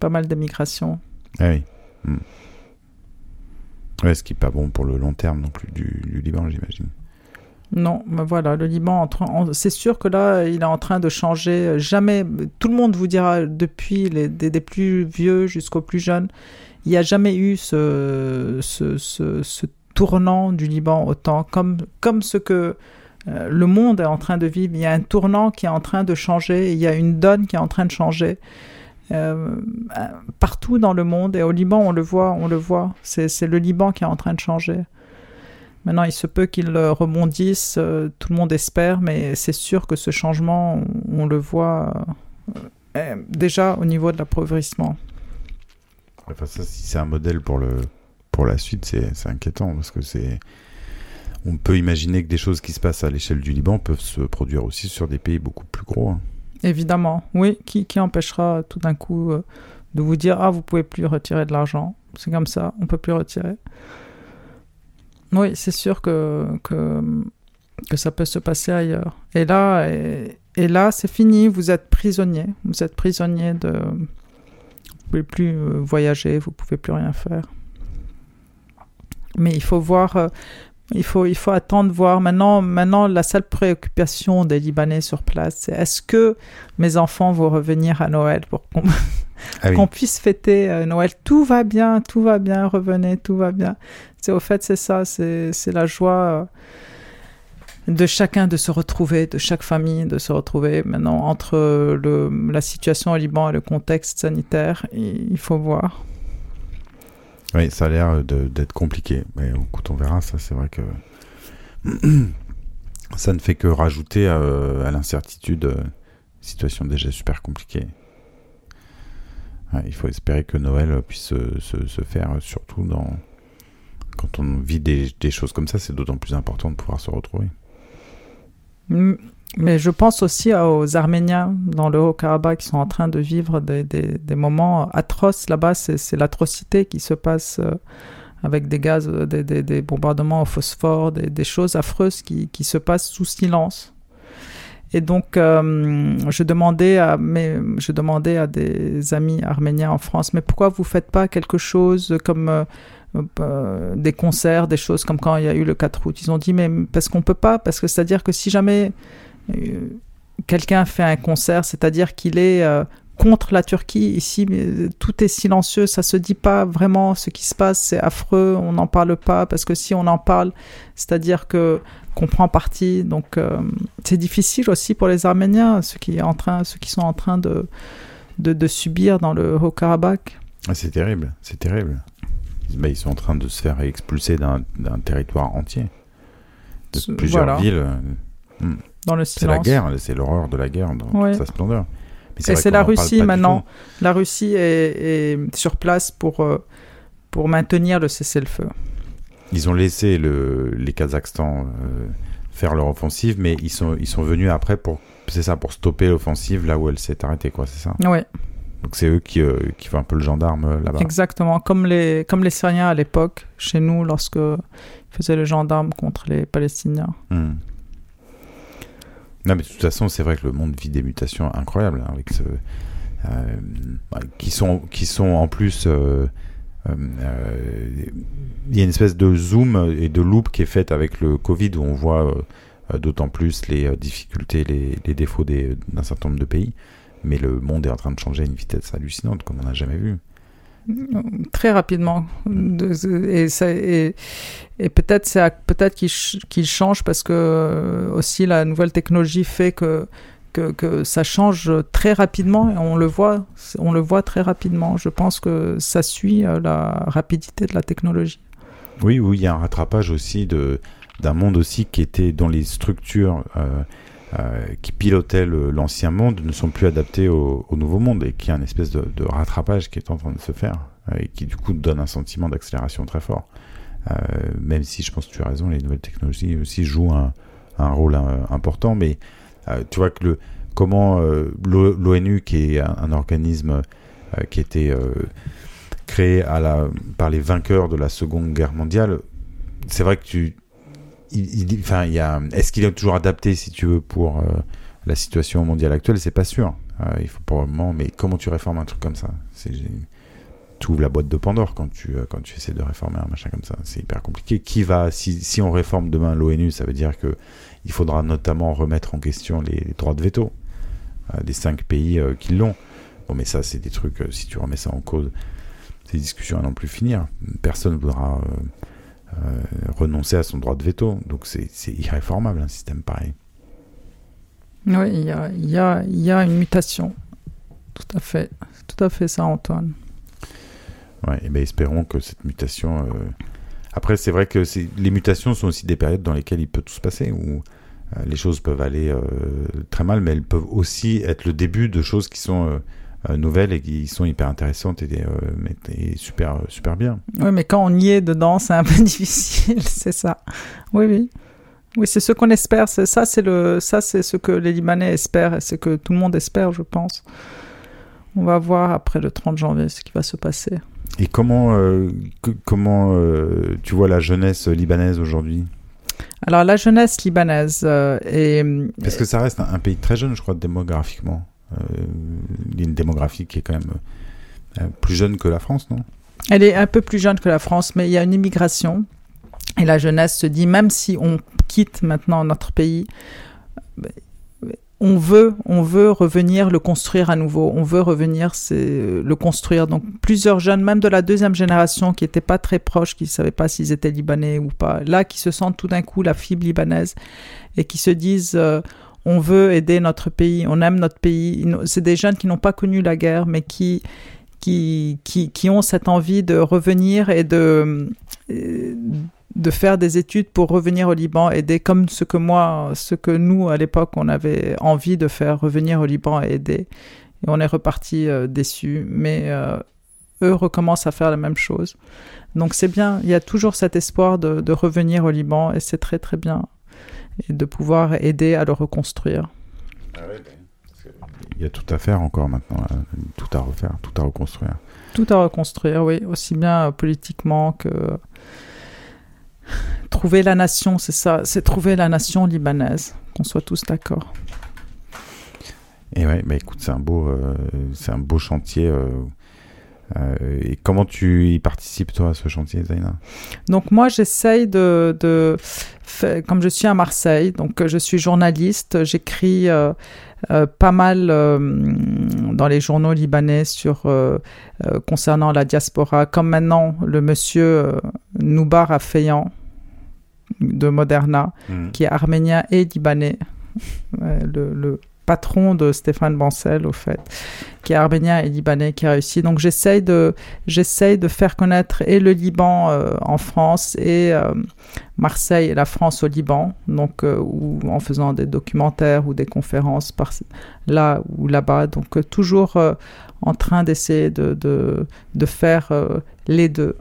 pas mal d'émigration. Ah oui. Hmm. Ouais, ce qui n'est pas bon pour le long terme non du Liban, j'imagine. Non, mais voilà, le Liban, c'est sûr que là, il est en train de changer. Jamais, tout le monde vous dira, depuis les, des, plus vieux jusqu'aux plus jeunes, il n'y a jamais eu ce, ce, ce, tournant du Liban autant, comme, comme ce que euh, le monde est en train de vivre. Il y a un tournant qui est en train de changer, il y a une donne qui est en train de changer. Euh, partout dans le monde et au Liban on le voit, on le voit. C'est le Liban qui est en train de changer. Maintenant, il se peut qu'ils rebondissent, euh, tout le monde espère, mais c'est sûr que ce changement, on, le voit euh, déjà au niveau de l'appauvrissement. Enfin, ça, si c'est un modèle pour, le, pour la suite, c'est inquiétant parce que c'est. On peut imaginer que des choses qui se passent à l'échelle du Liban peuvent se produire aussi sur des pays beaucoup plus gros. Hein. Évidemment, oui. Qui, qui empêchera tout d'un coup euh, de vous dire Ah, vous pouvez plus retirer de l'argent C'est comme ça, on peut plus retirer. Oui, c'est sûr que, que, que, ça peut se passer ailleurs. Et là, et, et là c'est fini, vous êtes prisonnier. Vous êtes prisonnier de... Vous pouvez plus euh, voyager, vous pouvez plus rien faire. Mais il faut voir, euh, il faut, il faut attendre voir. Maintenant, maintenant, la seule préoccupation des Libanais sur place, c'est est-ce que mes enfants vont revenir à Noël pour qu'on ah puisse fêter euh, Noël. Tout va bien, tout va bien, revenez, tout va bien. C'est au fait, c'est ça, c'est la joie euh, de chacun de se retrouver, de chaque famille de se retrouver. Maintenant, entre le, la situation au Liban et le contexte sanitaire, il faut voir. Oui, ça a l'air d'être compliqué. Mais écoute, on verra. Ça, c'est vrai que ça ne fait que rajouter à, l'incertitude. Euh, situation déjà super compliquée. il faut espérer que Noël puisse se, se, faire, surtout dans quand on vit des, choses comme ça, c'est d'autant plus important de pouvoir se retrouver. Mais je pense aussi aux Arméniens dans le Haut-Karabakh qui sont en train de vivre des, moments atroces là-bas. C'est l'atrocité qui se passe euh, avec des gaz, euh, des, bombardements au phosphore, des, choses affreuses qui, se passent sous silence. Et donc, euh, je, demandais à, mais, je demandais à des amis arméniens en France, mais pourquoi vous ne faites pas quelque chose comme des concerts, des choses comme quand il y a eu le 4 août Ils ont dit, mais parce qu'on ne peut pas, parce que c'est-à-dire que si jamais euh, quelqu'un fait un concert, c'est-à-dire qu'il est euh, contre la Turquie. Ici, tout est silencieux, ça se dit pas vraiment ce qui se passe, c'est affreux, on n'en parle pas parce que si on en parle, c'est-à-dire que qu'on prend parti. Donc euh, c'est difficile aussi pour les Arméniens, ceux qui, en train, qui sont en train de, de, subir dans le Haut-Karabakh. Ah, c'est terrible, c'est terrible. Ils sont en train de se faire expulser d'un territoire entier, de plusieurs villes. Hmm. Dans le C'est la guerre, c'est l'horreur de la guerre dans sa splendeur. Et c'est la Russie maintenant. La Russie est, sur place pour, euh, pour maintenir le cessez-le-feu. Ils ont laissé le, les Kazakhstan euh, faire leur offensive, mais ils sont, ils sont venus après pour, c'est ça, pour stopper l'offensive là où elle s'est arrêtée, quoi, c'est ça? Oui. Donc c'est eux qui, euh, qui font un peu le gendarme là-bas. Exactement, comme les, comme les Syriens à l'époque, chez nous, lorsque ils faisaient le gendarme contre les Palestiniens. Hmm. Non, mais de toute façon, c'est vrai que le monde vit des mutations incroyables, hein, avec ce, euh, qui, sont, qui sont en plus. Euh, euh, il y a une espèce de zoom et de loop qui est faite avec le Covid où on voit d'autant plus les difficultés, les, les défauts d'un certain nombre de pays. Mais le monde est en train de changer à une vitesse hallucinante comme on n'a jamais vu très rapidement. Et, ça, et, et peut-être qu'il change parce que euh, aussi la nouvelle technologie fait que, que, que, ça change très rapidement et on le voit, on le voit très rapidement. Je pense que ça suit euh, la rapidité de la technologie. Oui, oui, il y a un rattrapage aussi d'un monde aussi qui était dans les structures. Euh, euh, qui pilotaient l'ancien monde ne sont plus adaptés au, nouveau monde et qui a une espèce de, rattrapage qui est en train de se faire euh, et qui du coup donne un sentiment d'accélération très fort. Euh, même si je pense que tu as raison, les nouvelles technologies aussi jouent un, rôle important, mais tu vois que le, comment l'ONU, qui est un, organisme qui était créé par les vainqueurs de la Seconde Guerre mondiale, c'est vrai que tu est-ce qu'il est toujours adapté, si tu veux, pour euh, la situation mondiale actuelle? C'est pas sûr. Euh, il faut probablement, mais comment tu réformes un truc comme ça? Tu ouvres la boîte de Pandore quand tu euh, quand tu essaies de réformer un machin comme ça. C'est hyper compliqué. Qui va si, si on réforme demain l'ONU, ça veut dire que il faudra notamment remettre en question les, droits de veto des cinq pays qui l'ont. Bon, mais ça, c'est des trucs. si tu remets ça en cause, ces discussions n'ont plus finir. Personne ne voudra renoncer à son droit de veto. Donc c'est irréformable un système pareil. Oui, il y a, y, a, y a, une mutation. Tout à fait. Tout à fait ça, Antoine. Ouais, et ben espérons que cette mutation. Euh, après, c'est vrai que les mutations sont aussi des périodes dans lesquelles il peut tout se passer, où euh, les choses peuvent aller très mal, mais elles peuvent aussi être le début de choses qui sont euh, nouvelles et qui sont hyper intéressantes et, euh, super, super bien. Oui, mais quand on y est dedans, c'est un peu difficile, c'est ça. Oui, oui. Oui, c'est ce qu'on espère. Ça, c'est le, ça, c'est ce que les Libanais espèrent et ce que tout le monde espère, je pense. On va voir après le 30 janvier ce qui va se passer. Et comment, euh, comment euh, tu vois la jeunesse libanaise aujourd'hui? Alors la jeunesse libanaise est... Parce que ça reste un, pays très jeune, je crois, démographiquement. A une démographie qui est quand même plus jeune que la France, non? Elle est un peu plus jeune que la France, mais il y a une immigration. Et la jeunesse se dit, même si on quitte maintenant notre pays, on veut, on veut revenir le construire à nouveau. On veut revenir le construire. Donc plusieurs jeunes, même de la deuxième génération, qui n'étaient pas très proches, qui ne savaient pas s'ils étaient libanais ou pas, là, qui se sentent tout d'un coup la fibre libanaise et qui se disent euh, on veut aider notre pays, on aime notre pays. C'est des jeunes qui n'ont pas connu la guerre, mais qui qui, qui, ont cette envie de revenir et de de faire des études pour revenir au Liban, aider comme ce que moi, ce que nous à l'époque on avait envie de faire, revenir au Liban et aider. Et on est reparti euh, déçus, mais euh, eux recommencent à faire la même chose. Donc c'est bien, il y a toujours cet espoir de, revenir au Liban et c'est très très bien. Et de pouvoir aider à le reconstruire. Ah ben, il y a tout à faire encore maintenant, tout à refaire, tout à reconstruire. Tout à reconstruire, oui, aussi bien politiquement que Trouver la nation, c'est ça, c'est trouver la nation libanaise, qu'on soit tous d'accord. Et ouais, bah écoute, c'est un beau, euh, c'est un beau chantier. Euh, euh, et comment tu y participes toi à ce chantier, Zaina Donc moi, j'essaye de, de, comme je suis à Marseille, donc je suis journaliste, j'écris pas mal dans les journaux libanais sur concernant la diaspora, comme maintenant le monsieur Noubar Afeyan de Moderna, hmm. qui est arménien et libanais. le, patron de Stéphane Bancel, au fait, qui est arménien et libanais, qui a réussi. Donc j'essaye de, j'essaye de faire connaître et le Liban euh, en France et euh, Marseille et la France au Liban, donc euh, ou en faisant des documentaires ou des conférences par là ou là-bas. Donc toujours en train d'essayer de, de, de faire les deux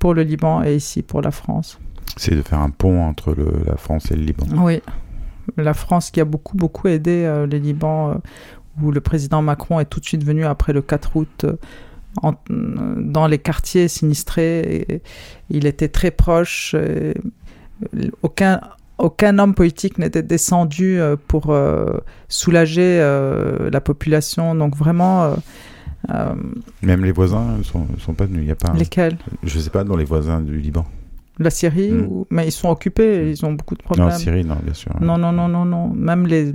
pour le Liban et ici pour la France. C'est de faire un pont entre la France et le Liban. Oui, la France qui a beaucoup, beaucoup aidé euh, les Libans, euh, où le président Macron est tout de suite venu après le 4 août euh, dans les quartiers sinistrés. Et, il était très proche. aucun, aucun homme politique n'était descendu pour soulager la population. Donc vraiment... Même les voisins ne sont, sont, pas venus. Il y a pas Lesquels? Je ne sais pas, dans les voisins du Liban. La Syrie, hmm. mais ils sont occupés, ils ont beaucoup de problèmes. Non, Syrie, non, bien sûr. Non, non, non, non, non. Même les,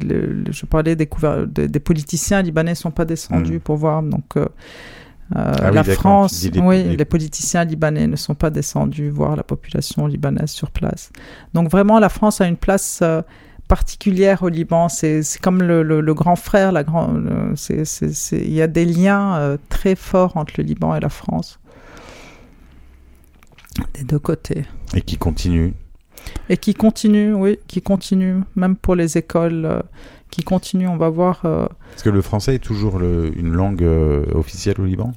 je parlais des, des, politiciens libanais ne sont pas descendus hmm. pour voir. Donc, euh, euh, ah la France, oui, les... politiciens libanais ne sont pas descendus voir la population libanaise sur place. Donc, vraiment, la France a une place euh, particulière au Liban. C'est comme le, le, grand frère, la grand, il y a des liens très forts entre le Liban et la France. Des deux côtés. Et qui continue. Et qui continue, oui, qui continue, même pour les écoles, euh, qui continue, on va voir. Euh, Est-ce que le français est toujours une langue euh, officielle au Liban?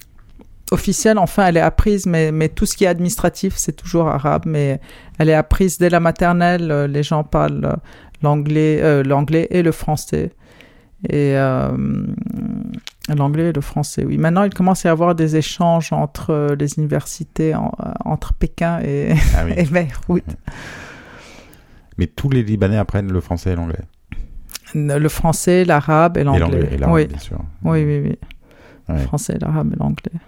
Officielle, enfin, elle est apprise, mais, mais tout ce qui est administratif, c'est toujours arabe, mais elle est apprise dès la maternelle, les gens parlent l'anglais, l'anglais et le français. Et L'anglais et le français, oui. Maintenant, il commence à y avoir des échanges entre euh, les universités, euh, entre Pékin et, ah Beyrouth. Mais tous les Libanais apprennent le français et l'anglais Le français, l'arabe et l'anglais. oui. bien sûr. Oui, oui, oui. Le français, l'arabe et l'anglais.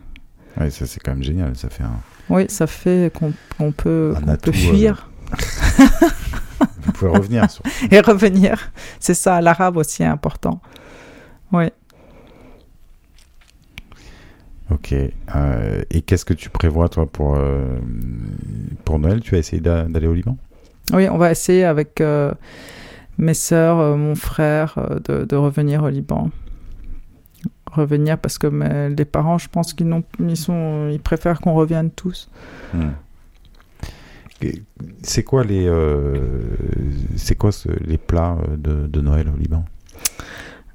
Oui, ça c'est quand même génial. Ça fait un... Oui, ça fait qu'on peut, peut fuir. Euh, vous pouvez revenir. Sur... et revenir. C'est ça, l'arabe aussi est important. Oui. Ok. Euh, et qu'est-ce que tu prévois, toi, pour, euh, pour Noël? Tu vas essayer d'aller au Liban? Oui, on va essayer avec euh, mes sœurs, mon frère, de, revenir au Liban. Revenir parce que les parents, je pense qu'ils ils ils préfèrent qu'on revienne tous. Hmm. C'est quoi les, c'est quoi les plats de, de, Noël au Liban?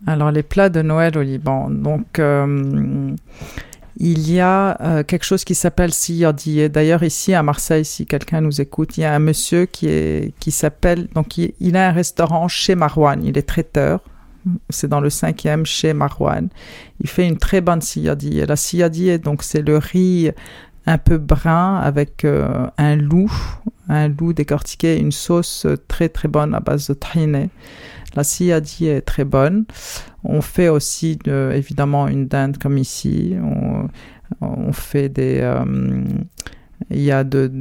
Alors les plats de Noël au Liban, donc il y a euh, quelque chose qui s'appelle Siyadi. D'ailleurs, ici à Marseille, si quelqu'un nous écoute, il y a un monsieur qui, est, qui s'appelle, donc il, a un restaurant chez Marouane. Il est traiteur, C'est dans le cinquième chez Marwan. Il fait une très bonne siyadi. La siyadi, donc, c'est le riz un peu brun avec euh, un loup, un loup décortiqué, une sauce très très bonne à base de tahine. La siyadi est très bonne. On fait aussi évidemment une dinde comme ici. On, fait des. Euh, il y a de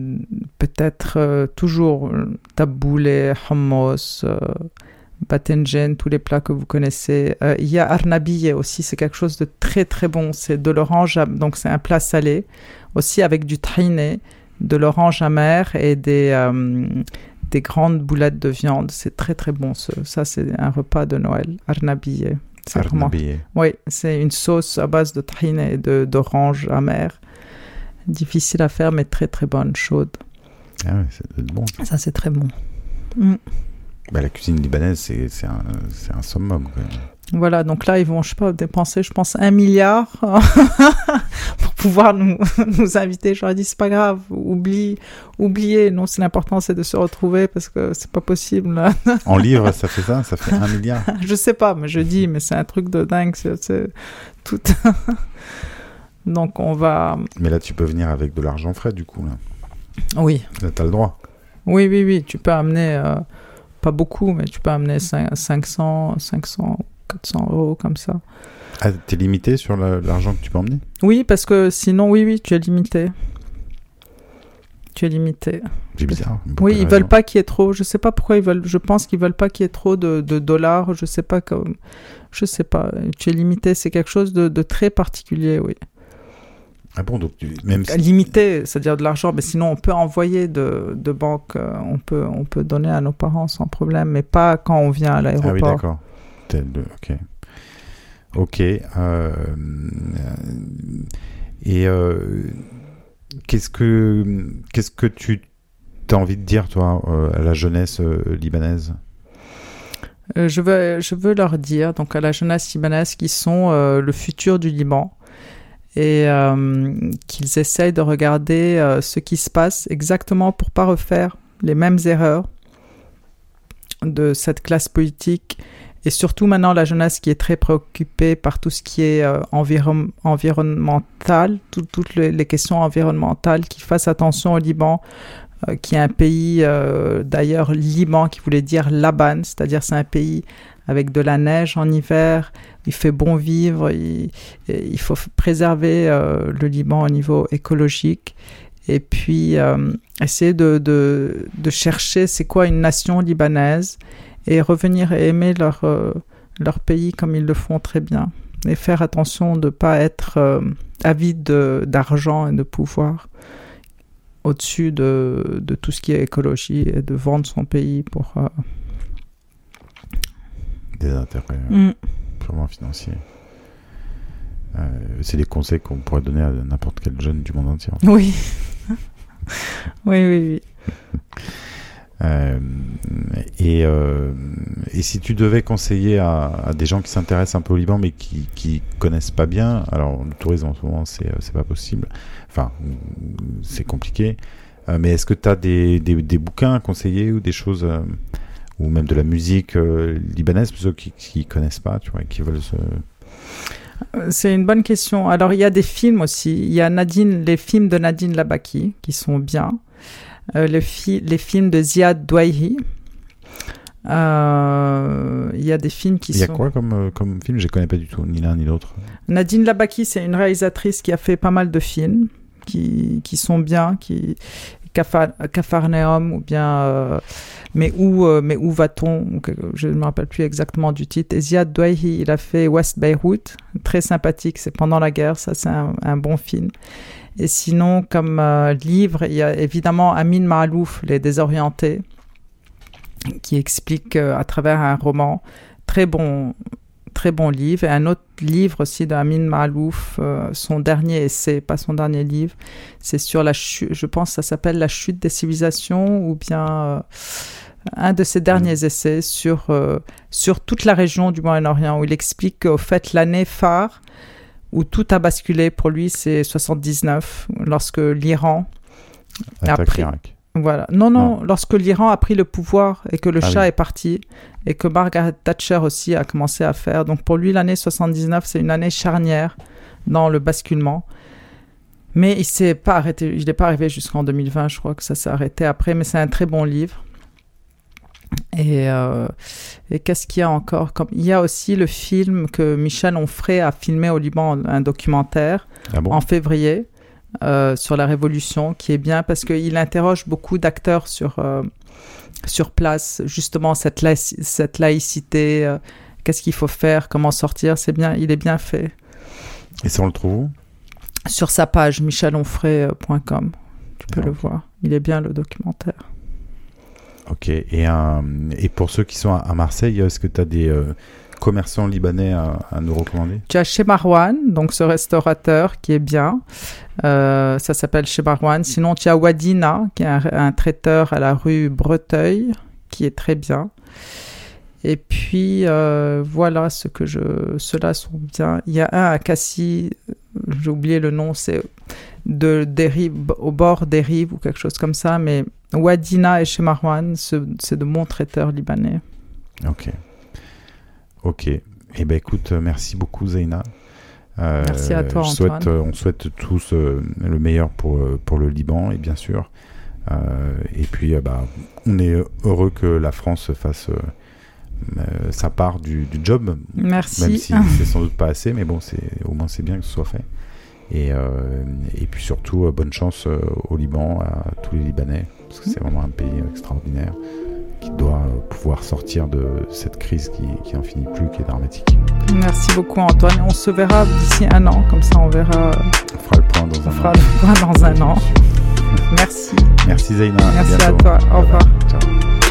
peut-être euh, toujours taboulé, hummus, euh, batenjen, tous les plats que vous connaissez. Euh, il y a arnabiye aussi, c'est quelque chose de très très bon. C'est de l'orange, donc c'est un plat salé, aussi avec du tahine, de l'orange amer et des, des grandes boulettes de viande. C'est très très bon. Ça, c'est un repas de Noël, arnabiye. Arnabiye. Oui, c'est une sauce à base de tahine et d'orange amer difficile à faire, mais très très bonne, chaude. Ah ouais, c'est bon. Ça, c'est très bon. Mm. Bah, la cuisine libanaise, c'est un, un summum. Voilà, donc là, ils vont, je sais pas, dépenser, je pense, un milliard pour pouvoir nous, nous inviter. J'aurais dit, c'est pas grave, oublie, oubliez. Non, c'est l'important, c'est de se retrouver parce que c'est pas possible. en livres, ça fait ça Ça fait un milliard Je sais pas, mais je dis, mais c'est un truc de dingue. C'est tout. Donc on va. Mais là, tu peux venir avec de l'argent frais, du coup. Là. Oui. Là, tu as le droit. Oui, oui, oui. Tu peux amener, euh, pas beaucoup, mais tu peux amener 500, 500, 400 euros comme ça. Ah, es limité sur l'argent que tu peux emmener? Oui, parce que sinon, oui, oui, tu es limité. Tu es limité. C'est bizarre. Oui, ils veulent pas qu'il y ait trop. Je sais pas pourquoi ils veulent. Je pense qu'ils veulent pas qu'il y ait trop de, de, dollars. Je sais pas comme. Je sais pas. Tu es limité. C'est quelque chose de, de très particulier, oui. Ah bon, donc même limité, c'est-à-dire de l'argent, mais sinon on peut envoyer de, de banque, euh, on peut, on peut donner à nos parents sans problème, mais pas quand on vient à l'aéroport. Ah oui, d'accord. Ok. Ok. Euh, et euh, qu'est-ce que qu'est-ce que tu as envie de dire toi à la jeunesse libanaise? Je veux, je veux leur dire, donc à la jeunesse libanaise, qui sont le futur du Liban, et euh, qu'ils essayent de regarder euh, ce qui se passe exactement pour pas refaire les mêmes erreurs de cette classe politique et surtout maintenant la jeunesse qui est très préoccupée par tout ce qui est euh, environnemental, toutes les questions environnementales, qui fassent attention au Liban, qui est un pays d'ailleurs Liban qui voulait dire Laban, c'est-à-dire c'est un pays avec de la neige en hiver, il fait bon vivre, il, faut préserver euh, le Liban au niveau écologique. Et puis euh, essayer de chercher c'est quoi une nation libanaise et revenir et aimer leur, euh, leur pays comme ils le font très bien et faire attention de ne pas être avide d'argent et de pouvoir au-dessus de, de, tout ce qui est écologie et de vendre son pays pour des intérêts mm. purement financiers. Euh, c'est des conseils qu'on pourrait donner à n'importe quel jeune du monde entier. Oui. oui, oui, oui. Euh, et, euh, et, si tu devais conseiller à, des gens qui s'intéressent un peu au Liban mais qui, qui connaissent pas bien, alors le tourisme en ce moment c'est, c'est pas possible, enfin c'est compliqué, mais est-ce que tu as des, des, bouquins à conseiller ou des choses ou même de la musique euh, libanaise, pour ceux qui ne connaissent pas, tu vois, qui veulent se... Euh, c'est une bonne question. Alors, il y a des films aussi. Il y a Nadine, les films de Nadine Labaki qui sont bien. Euh, les, les, films de Ziad Douaihi. il y a des films qui sont. Il y a quoi comme, comme film? Je ne connais pas du tout, ni l'un ni l'autre. Nadine Labaki, c'est une réalisatrice qui a fait pas mal de films qui, qui sont bien, qui, Cafarnaum ou bien euh, mais où euh, mais où va-t-on je ne me rappelle plus exactement du titre Ziad Douaihi il a fait West Beirut très sympathique c'est pendant la guerre ça c'est un, bon film et sinon comme euh, livre il y a évidemment Amin Mahalouf Les Désorientés qui explique à travers un roman très bon très bon livre. Et un autre livre aussi d'Amin Malouf, euh, son dernier essai, pas son dernier livre, c'est sur la chute, je pense que ça s'appelle La chute des civilisations, ou bien euh, un de ses derniers essais sur, euh, sur toute la région du Moyen-Orient, où il explique qu'au fait, l'année phare où tout a basculé pour lui, c'est 79, lorsque l'Iran a pris. Voilà. Non, non, lorsque l'Iran a pris le pouvoir et que le Ah chat oui. est parti et que Margaret Thatcher aussi a commencé à faire. Donc pour lui, l'année 79, c'est une année charnière dans le basculement. Mais il s'est pas arrêté, il n'est pas arrivé jusqu'en 2020, je crois que ça s'est arrêté après, mais c'est un très bon livre. Et, euh, et qu'est-ce qu'il y a encore comme... Il y a aussi le film que Michel Onfray a filmé au Liban, un documentaire Ah bon? en février euh, sur la révolution, qui est bien parce qu'il interroge beaucoup d'acteurs sur, euh, sur place, justement cette, cette laïcité, qu'est-ce qu'il faut faire, comment sortir, c'est bien, il est bien fait. Et ça, on le trouve où? Sur sa page michelonfray.com, tu peux Ah, le voir, il est bien le documentaire. Ok. Et, un- et pour ceux qui sont à, Marseille, est-ce que tu as des euh, commerçants libanais à, nous recommander? Tu as chez Marwan, donc ce restaurateur qui est bien. Euh, ça s'appelle chez Marwan. Sinon, tu as Wadina, qui est un, traiteur à la rue Breteuil, qui est très bien. Et puis, euh, voilà ce que je. Ceux-là sont bien. Il y a un à Cassis, j'ai oublié le nom, c'est de, des rives- au bord des rives ou quelque chose comme ça. Mais Wadina et chez Marwan, ce- c'est de bons traiteurs libanais. Ok. Ok. Eh ben écoute, euh, merci beaucoup Zaina. Euh, Merci à toi, souhaite, Antoine. euh, on souhaite tous euh, le meilleur pour, pour le Liban, et bien sûr. Euh, et puis, bah, on est heureux que la France fasse sa part du, du job, Merci. même si c'est sans doute pas assez, mais bon, c'est au moins c'est bien que ce soit fait. Et, et puis surtout, bonne chance au Liban, à tous les Libanais, parce que c'est vraiment un pays extraordinaire qui doit pouvoir sortir de cette crise qui, qui en finit plus, qui est dramatique. Merci beaucoup Antoine. On se verra d'ici un an, comme ça on verra, On fera le point dans on un fera an. le point dans un an. Merci. Merci Zaina. à Merci à bientôt. toi. Au revoir. Ciao.